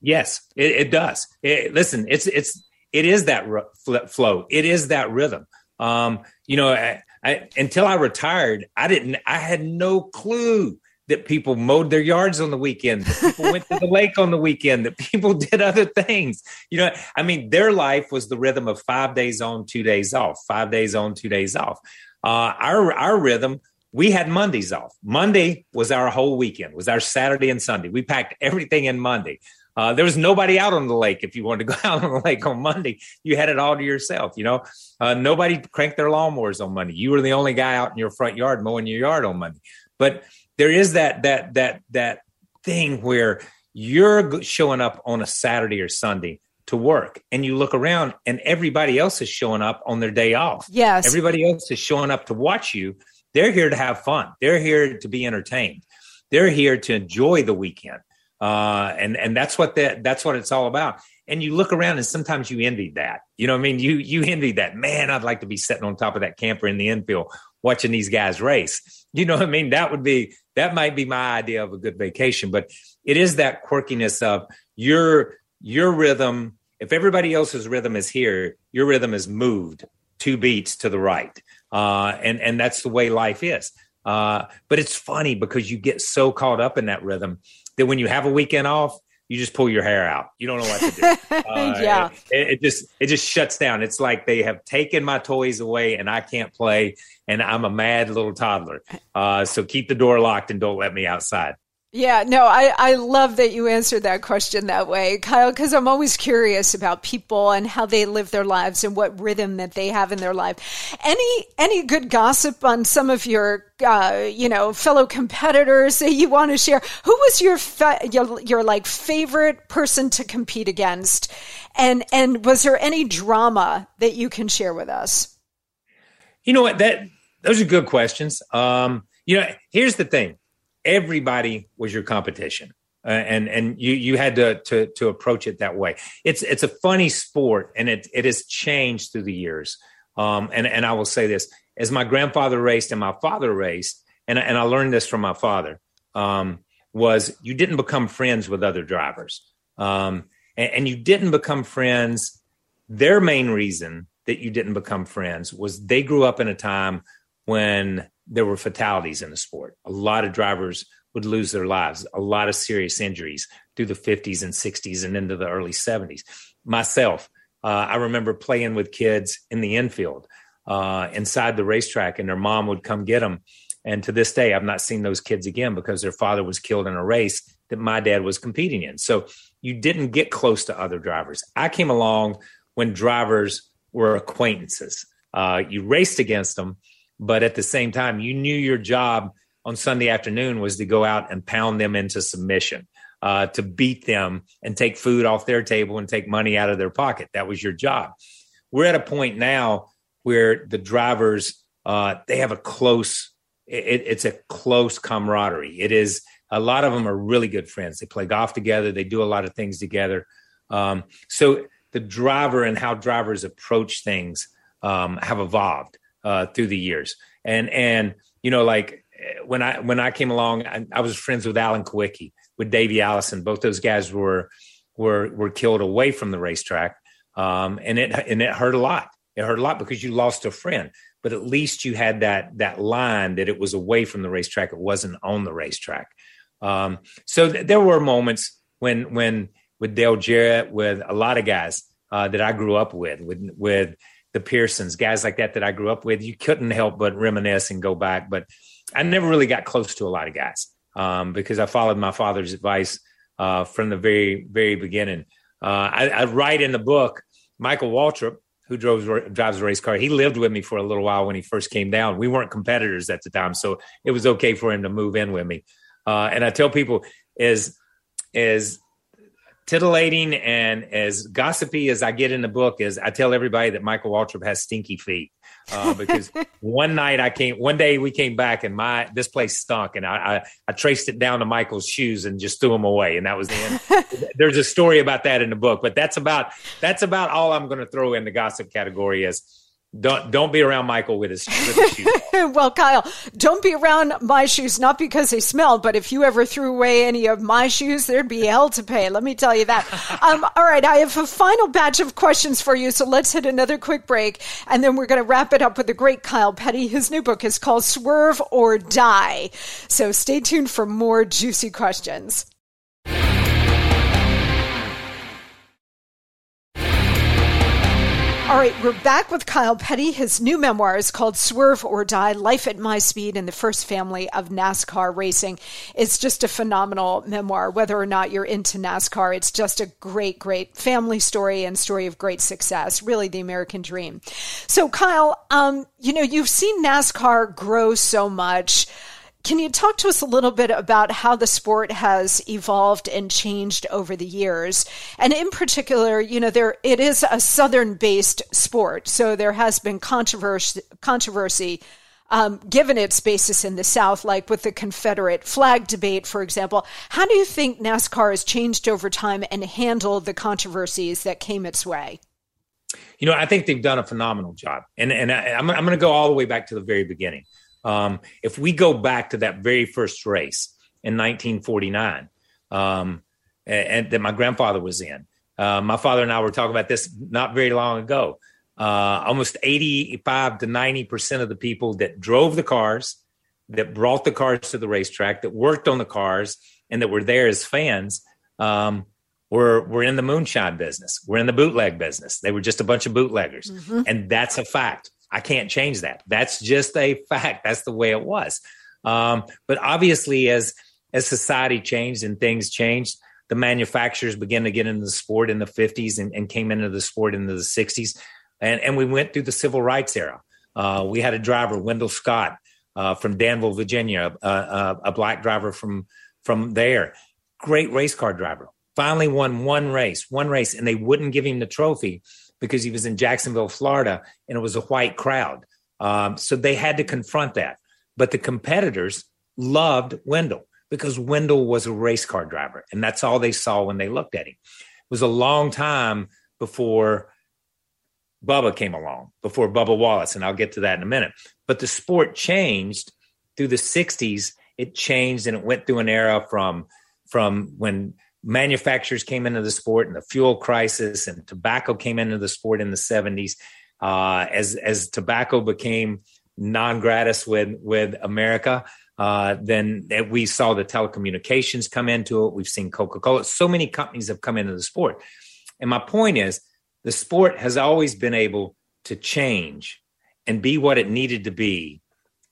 B: Yes, it, it does. It, listen, it's it's it is that r- flow. It is that rhythm. Um, you know, I, I, until I retired, I didn't. I had no clue that people mowed their yards on the weekend, that people went to the lake on the weekend, that people <laughs> did other things. You know, I mean, their life was the rhythm of five days on, two days off, five days on, two days off. Uh, our our rhythm, we had Mondays off. Monday was our whole weekend, was our Saturday and Sunday. We packed everything in Monday. Uh, there was nobody out on the lake. If you wanted to go <laughs> out on the lake on Monday, you had it all to yourself. You know, uh, nobody cranked their lawnmowers on Monday. You were the only guy out in your front yard mowing your yard on Monday. But there is that that that that thing where you're showing up on a Saturday or Sunday to work and you look around and everybody else is showing up on their day off.
A: Yes.
B: Everybody else is showing up to watch you. They're here to have fun. They're here to be entertained. They're here to enjoy the weekend. Uh, and and that's what that that's what it's all about. And you look around and sometimes you envy that. You know I mean? You you envy that. Man, I'd like to be sitting on top of that camper in the infield watching these guys race. You know what I mean? That would be that might be my idea of a good vacation, but it is that quirkiness of your your rhythm. If everybody else's rhythm is here, your rhythm is moved two beats to the right, uh, and and that's the way life is. Uh, but it's funny because you get so caught up in that rhythm that when you have a weekend off, you just pull your hair out. You don't know what to do. <laughs>
A: Uh, yeah,
B: it, it, just it just shuts down. It's like they have taken my toys away and I can't play, and I'm a mad little toddler. Uh, so keep the door locked and don't let me outside.
A: Yeah, no, I, I love that you answered that question that way, Kyle, because I'm always curious about people and how they live their lives and what rhythm that they have in their life. Any any good gossip on some of your uh, you know fellow competitors that you want to share? Who was your fa- your your like favorite person to compete against, and and was there any drama that you can share with us?
B: You know what that those are good questions. Um, you know, here's the thing everybody was your competition. Uh, and and you you had to to to approach it that way. It's it's a funny sport, and it it has changed through the years. Um, and and I will say this: as my grandfather raced and my father raced, and and I learned this from my father, um, was you didn't become friends with other drivers, um, and, and you didn't become friends. Their main reason that you didn't become friends was they grew up in a time when there were fatalities in the sport. A lot of drivers would lose their lives, a lot of serious injuries through the 50s and 60s and into the early 70s. Myself, uh, I remember playing with kids in the infield uh, inside the racetrack, and their mom would come get them. And to this day, I've not seen those kids again because their father was killed in a race that my dad was competing in. So you didn't get close to other drivers. I came along when drivers were acquaintances. Uh, you raced against them, but at the same time, you knew your job on Sunday afternoon was to go out and pound them into submission, uh, to beat them and take food off their table and take money out of their pocket. That was your job. We're at a point now where the drivers uh, they have a close. It, it's a close camaraderie. It is a lot of them are really good friends. They play golf together. They do a lot of things together. Um, so the driver and how drivers approach things um, have evolved uh, through the years. And and you know, like when I when I came along, I, I was friends with Alan Kulwicki, with Davey Allison. Both those guys were were were killed away from the racetrack, um, and it and it hurt a lot. It hurt a lot because you lost a friend. but at least you had that that line that it was away from the racetrack. It wasn't on the racetrack. Um, so th- there were moments when when with Dale Jarrett, with a lot of guys uh, that I grew up with, with with the Pearsons, guys like that that I grew up with. You couldn't help but reminisce and go back. But I never really got close to a lot of guys um, because I followed my father's advice uh, from the very very beginning. Uh, I, I, write in the book Michael Waltrip, who drove drives a race car. He lived with me for a little while when he first came down. We weren't competitors at the time, so it was okay for him to move in with me. Uh, and I tell people is is titillating and as gossipy as I get in the book is I tell everybody that Michael Waltrip has stinky feet. Uh, because <laughs> one night I came, one day we came back and my this place stunk, and I, I, I traced it down to Michael's shoes and just threw them away, and that was the end. <laughs> There's a story about that in the book, but that's about that's about all I'm going to throw in the gossip category is don't don't be around Michael with his, with his shoes. <laughs>
A: well, Kyle, don't be around my shoes not because they smell, but if you ever threw away any of my shoes, there'd be hell to pay. Let me tell you that. <laughs> um, all right, I have a final batch of questions for you, so let's hit another quick break, and then we're going to wrap it up with the great Kyle Petty. His new book is called Swerve or Die. So stay tuned for more juicy questions. All right, we're back with Kyle Petty. His new memoir is called Swerve or Die Life at My Speed in the First Family of NASCAR Racing. It's just a phenomenal memoir. Whether or not you're into NASCAR, it's just a great, great family story and story of great success. Really the American dream. So, Kyle, um, you know, you've seen NASCAR grow so much. Can you talk to us a little bit about how the sport has evolved and changed over the years? And in particular, you know, there it is a southern based sport, so there has been controversy controversy um, given its basis in the South, like with the Confederate flag debate, for example. How do you think NASCAR has changed over time and handled the controversies that came its way?
B: You know, I think they've done a phenomenal job, and and I, I'm I'm going to go all the way back to the very beginning. Um, if we go back to that very first race in 1949, um, and, and, that my grandfather was in, uh, my father and I were talking about this not very long ago. Uh, almost 85 to 90 percent of the people that drove the cars, that brought the cars to the racetrack, that worked on the cars, and that were there as fans, um, were were in the moonshine business. We're in the bootleg business. They were just a bunch of bootleggers, mm-hmm. and that's a fact. I can't change that. That's just a fact. That's the way it was. Um, but obviously, as as society changed and things changed, the manufacturers began to get into the sport in the 50s and, and came into the sport into the 60s. And, and we went through the civil rights era. Uh, we had a driver, Wendell Scott, uh, from Danville, Virginia, a black driver from from there. Great race car driver. Finally won one race, one race, and they wouldn't give him the trophy because he was in Jacksonville, Florida, and it was a white crowd. Um, so they had to confront that. But the competitors loved Wendell because Wendell was a race car driver, and that's all they saw when they looked at him. It was a long time before Bubba came along, before Bubba Wallace, and I'll get to that in a minute. But the sport changed through the 60s. It changed and it went through an era from from when manufacturers came into the sport and the fuel crisis and tobacco came into the sport in the 70s uh, as as tobacco became non gratis with with America uh, then we saw the telecommunications come into it. We've seen Coca-Cola. So many companies have come into the sport. And my point is the sport has always been able to change and be what it needed to be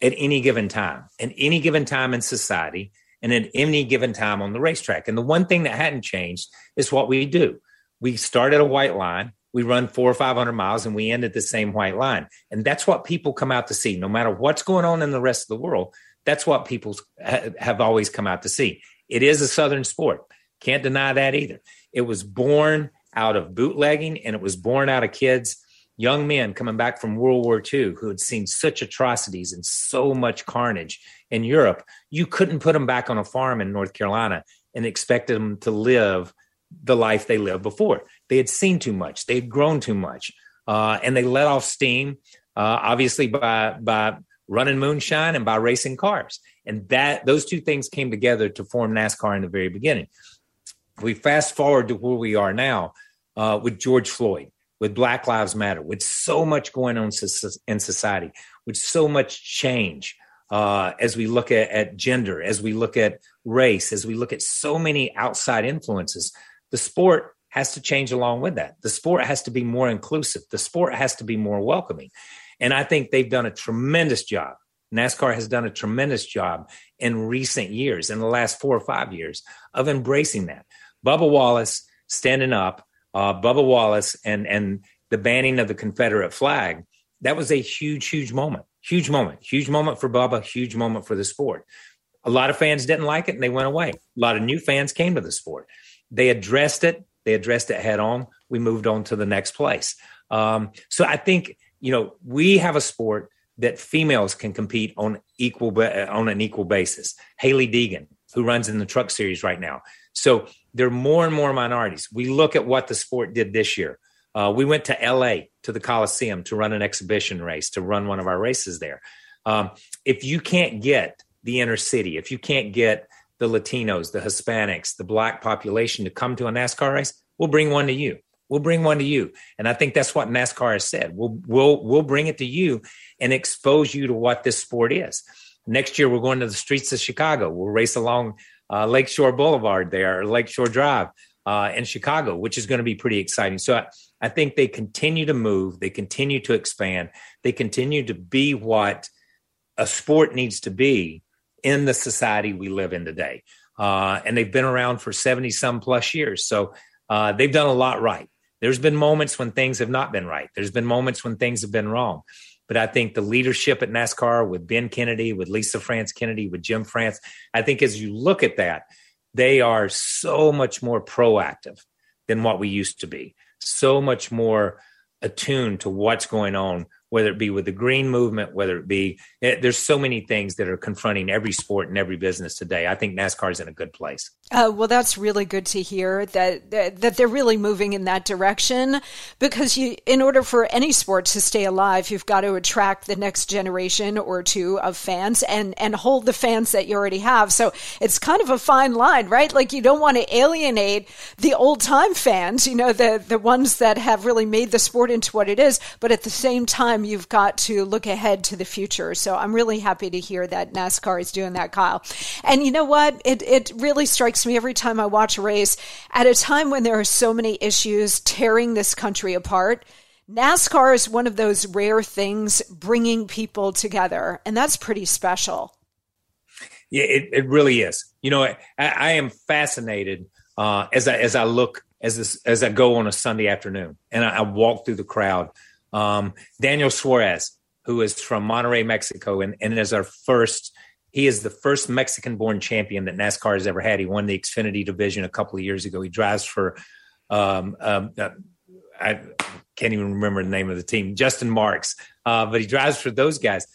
B: at any given time. At any given time in society and at any given time on the racetrack. And the one thing that hadn't changed is what we do. We start at a white line, we run four or 500 miles, and we end at the same white line. And that's what people come out to see. No matter what's going on in the rest of the world, that's what people have always come out to see. It is a Southern sport. Can't deny that either. It was born out of bootlegging and it was born out of kids young men coming back from World War II who had seen such atrocities and so much carnage in Europe, you couldn't put them back on a farm in North Carolina and expect them to live the life they lived before. They had seen too much, they had grown too much, uh, and they let off steam, uh, obviously by by running moonshine and by racing cars. And that those two things came together to form NASCAR in the very beginning. We fast forward to where we are now uh, with George Floyd with Black Lives Matter, with so much going on in society, with so much change uh, as we look at, at gender, as we look at race, as we look at so many outside influences, the sport has to change along with that. The sport has to be more inclusive. The sport has to be more welcoming. And I think they've done a tremendous job. NASCAR has done a tremendous job in recent years, in the last four or five years, of embracing that. Bubba Wallace standing up, uh, Bubba Wallace and and the banning of the Confederate flag. That was a huge, huge moment. Huge moment. Huge moment for Bubba. Huge moment for the sport. A lot of fans didn't like it and they went away. A lot of new fans came to the sport. They addressed it. They addressed it head on. We moved on to the next place. Um, so I think you know we have a sport that females can compete on equal on an equal basis. Hailie Deegan, who runs in the truck series right now. So there are more and more minorities. We look at what the sport did this year. Uh, we went to LA to the Coliseum to run an exhibition race, to run one of our races there. Um, if you can't get the inner city, if you can't get the Latinos, the Hispanics, the black population to come to a NASCAR race, we'll bring one to you. We'll bring one to you. And I think that's what NASCAR has said. We'll we'll we'll bring it to you and expose you to what this sport is. Next year we're going to the streets of Chicago. We'll race along uh, Lakeshore Boulevard there, or Lakeshore Drive uh, in Chicago, which is going to be pretty exciting. So I, think they continue to move, they continue to expand, they continue to be what a sport needs to be in the society we live in today. Uh, and they've been around for 70 some plus years. So uh, they've done a lot right. There's been moments when things have not been right. There's been moments when things have been wrong. But I think the leadership at NASCAR with Ben Kennedy, with Lesa France Kennedy, with Jim France, I think as you look at that, they are so much more proactive than what we used to be, so much more attuned to what's going on whether it be with the green movement, whether it be it, there's so many things that are confronting every sport and every business today. I think NASCAR is in a good place.
A: Uh, well, that's really good to hear that, that, that they're really moving in that direction because you, in order for any sport to stay alive, you've got to attract the next generation or two of fans and and hold the fans that you already have. So it's kind of a fine line, right? Like you don't want to alienate the old time fans, you know, the the ones that have really made the sport into what it is, but at the same time you've got to look ahead to the future. So I'm really happy to hear that NASCAR is doing that, Kyle. And you know what? It, it really strikes me every time I watch a race at a time when there are so many issues tearing this country apart. NASCAR is one of those rare things bringing people together, and that's pretty special.
B: Yeah, it, it really is. You know, I, I am fascinated uh, as I as I look as this as I go on a Sunday afternoon and I, I walk through the crowd um, Daniel Suarez, who is from Monterrey, Mexico, and, and is our first. He is the first Mexican-born champion that NASCAR has ever had. He won the Xfinity division a couple of years ago. He drives for, um, um, uh, I can't even remember the name of the team, Justin Marks, uh, but he drives for those guys.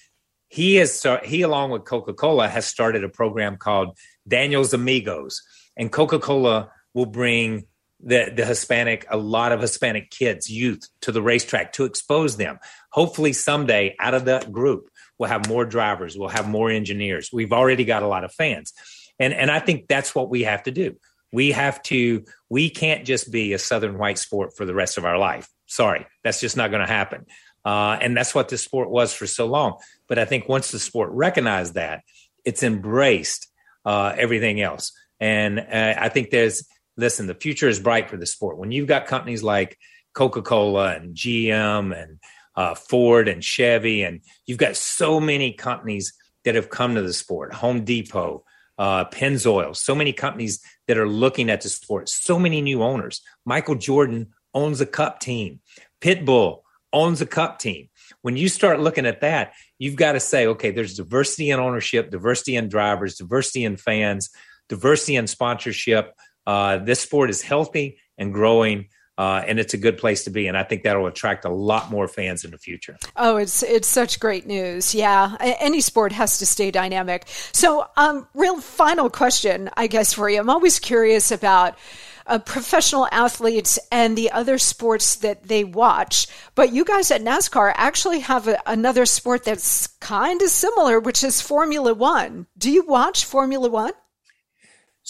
B: He has he along with Coca Cola has started a program called Daniel's Amigos, and Coca Cola will bring the, the Hispanic, a lot of Hispanic kids, youth to the racetrack to expose them. Hopefully, someday out of that group, we'll have more drivers, we'll have more engineers. We've already got a lot of fans. And, and I think that's what we have to do. We have to, we can't just be a Southern white sport for the rest of our life. Sorry, that's just not going to happen. Uh, and that's what this sport was for so long. But I think once the sport recognized that, it's embraced uh, everything else. And uh, I think there's, listen, the future is bright for the sport. When you've got companies like Coca Cola and GM and uh, Ford and Chevy, and you've got so many companies that have come to the sport, Home Depot, uh, Pennzoil, so many companies that are looking at the sport, so many new owners. Michael Jordan owns a cup team, Pitbull owns a cup team. When you start looking at that, you've got to say, okay, there's diversity in ownership, diversity in drivers, diversity in fans, diversity in sponsorship. Uh, this sport is healthy and growing. Uh, and it's a good place to be, and I think that'll attract a lot more fans in the future.
A: Oh, it's it's such great news. Yeah, any sport has to stay dynamic. So, um, real final question, I guess, for you. I'm always curious about uh, professional athletes and the other sports that they watch. But you guys at NASCAR actually have a, another sport that's kind of similar, which is Formula One. Do you watch Formula One?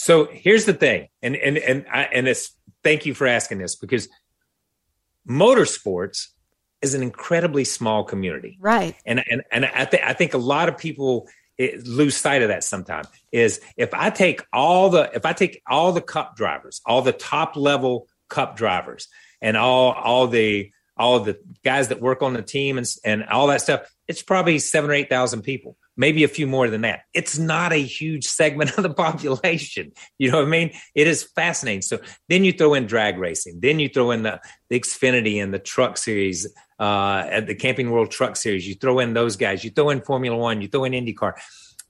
B: So here's the thing, and and and I, and it's thank you for asking this because motorsports is an incredibly small community.
A: Right.
B: And and and I think I think a lot of people it, lose sight of that sometimes is if I take all the if I take all the cup drivers, all the top level cup drivers and all all the all the guys that work on the team and, and all that stuff, it's probably seven or eight thousand people, maybe a few more than that. It's not a huge segment <laughs> of the population. You know what I mean? It is fascinating. So then you throw in drag racing, then you throw in the, the Xfinity and the Truck Series, uh, at the Camping World Truck Series. You throw in those guys. You throw in Formula One. You throw in IndyCar.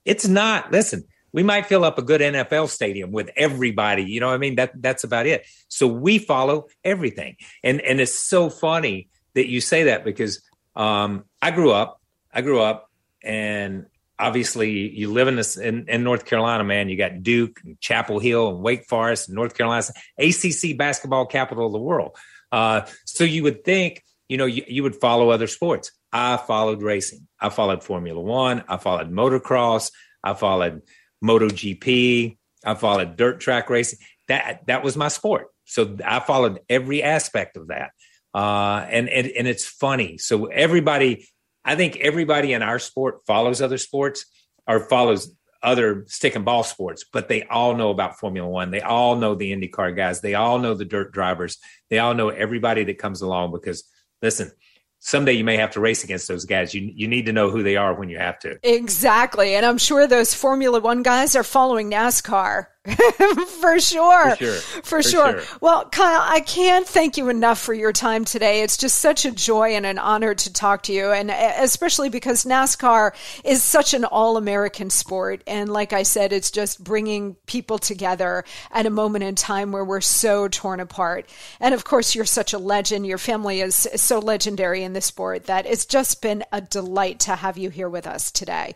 B: It's not. Listen, we might fill up a good NFL stadium with everybody. You know what I mean? That that's about it. So we follow everything. And and it's so funny that you say that because um, I grew up, I grew up and obviously you live in this in, in, North Carolina, man. You got Duke and Chapel Hill and Wake Forest and North Carolina, ACC basketball capital of the world. Uh, so you would think, you know, you, you would follow other sports. I followed racing. I followed Formula One. I followed motocross. I followed MotoGP. I followed dirt track racing. That that was my sport. So I followed every aspect of that. Uh, and, and and it's funny. So everybody, I think everybody in our sport follows other sports or follows other stick and ball sports, but they all know about Formula One. They all know the IndyCar guys. They all know the dirt drivers. They all know everybody that comes along because listen, someday you may have to race against those guys. You you need to know who they are when you have to.
A: Exactly, and I'm sure those Formula One guys are following NASCAR. <laughs> for sure.
B: For sure.
A: For, sure. sure. Well, Kyle, I can't thank you enough for your time today. It's just such a joy and an honor to talk to you, and eh, especially because NASCAR is such an all American sport. And like I said, it's just bringing people together at a moment in time where we're so torn apart. And of course, you're such a legend. Your family is so legendary in the sport that it's just been a delight to have you here with us today.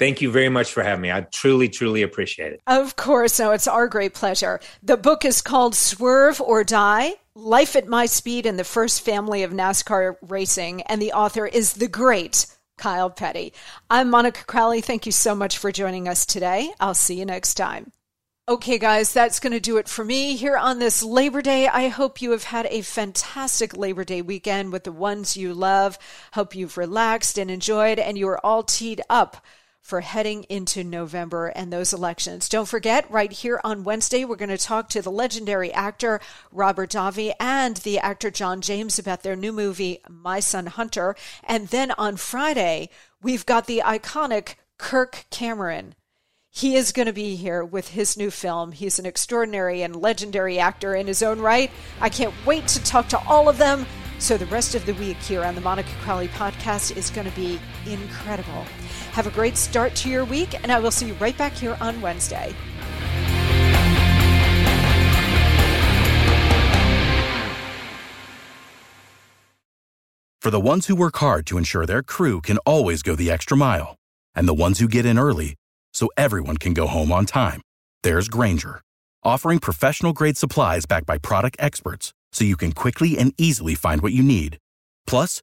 B: Thank you very much for having me. I truly, truly appreciate it.
A: Of course. No, it's our great pleasure. The book is called Swerve or Die Life at My Speed in the First Family of NASCAR Racing, and the author is the great Kyle Petty. I'm Monica Crowley. Thank you so much for joining us today. I'll see you next time. Okay, guys, that's going to do it for me here on this Labor Day. I hope you have had a fantastic Labor Day weekend with the ones you love. Hope you've relaxed and enjoyed, and you are all teed up for heading into November and those elections. Don't forget, right here on Wednesday, we're going to talk to the legendary actor Robert Davi and the actor John James about their new movie, My Son Hunter. And then on Friday, we've got the iconic Kirk Cameron. He is going to be here with his new film. He's an extraordinary and legendary actor in his own right. I can't wait to talk to all of them. So, the rest of the week here on the Monica Crowley podcast is going to be incredible. Have a great start to your week, and I will see you right back here on Wednesday.
C: For the ones who work hard to ensure their crew can always go the extra mile, and the ones who get in early so everyone can go home on time, there's Grainger, offering professional grade supplies backed by product experts so you can quickly and easily find what you need. Plus,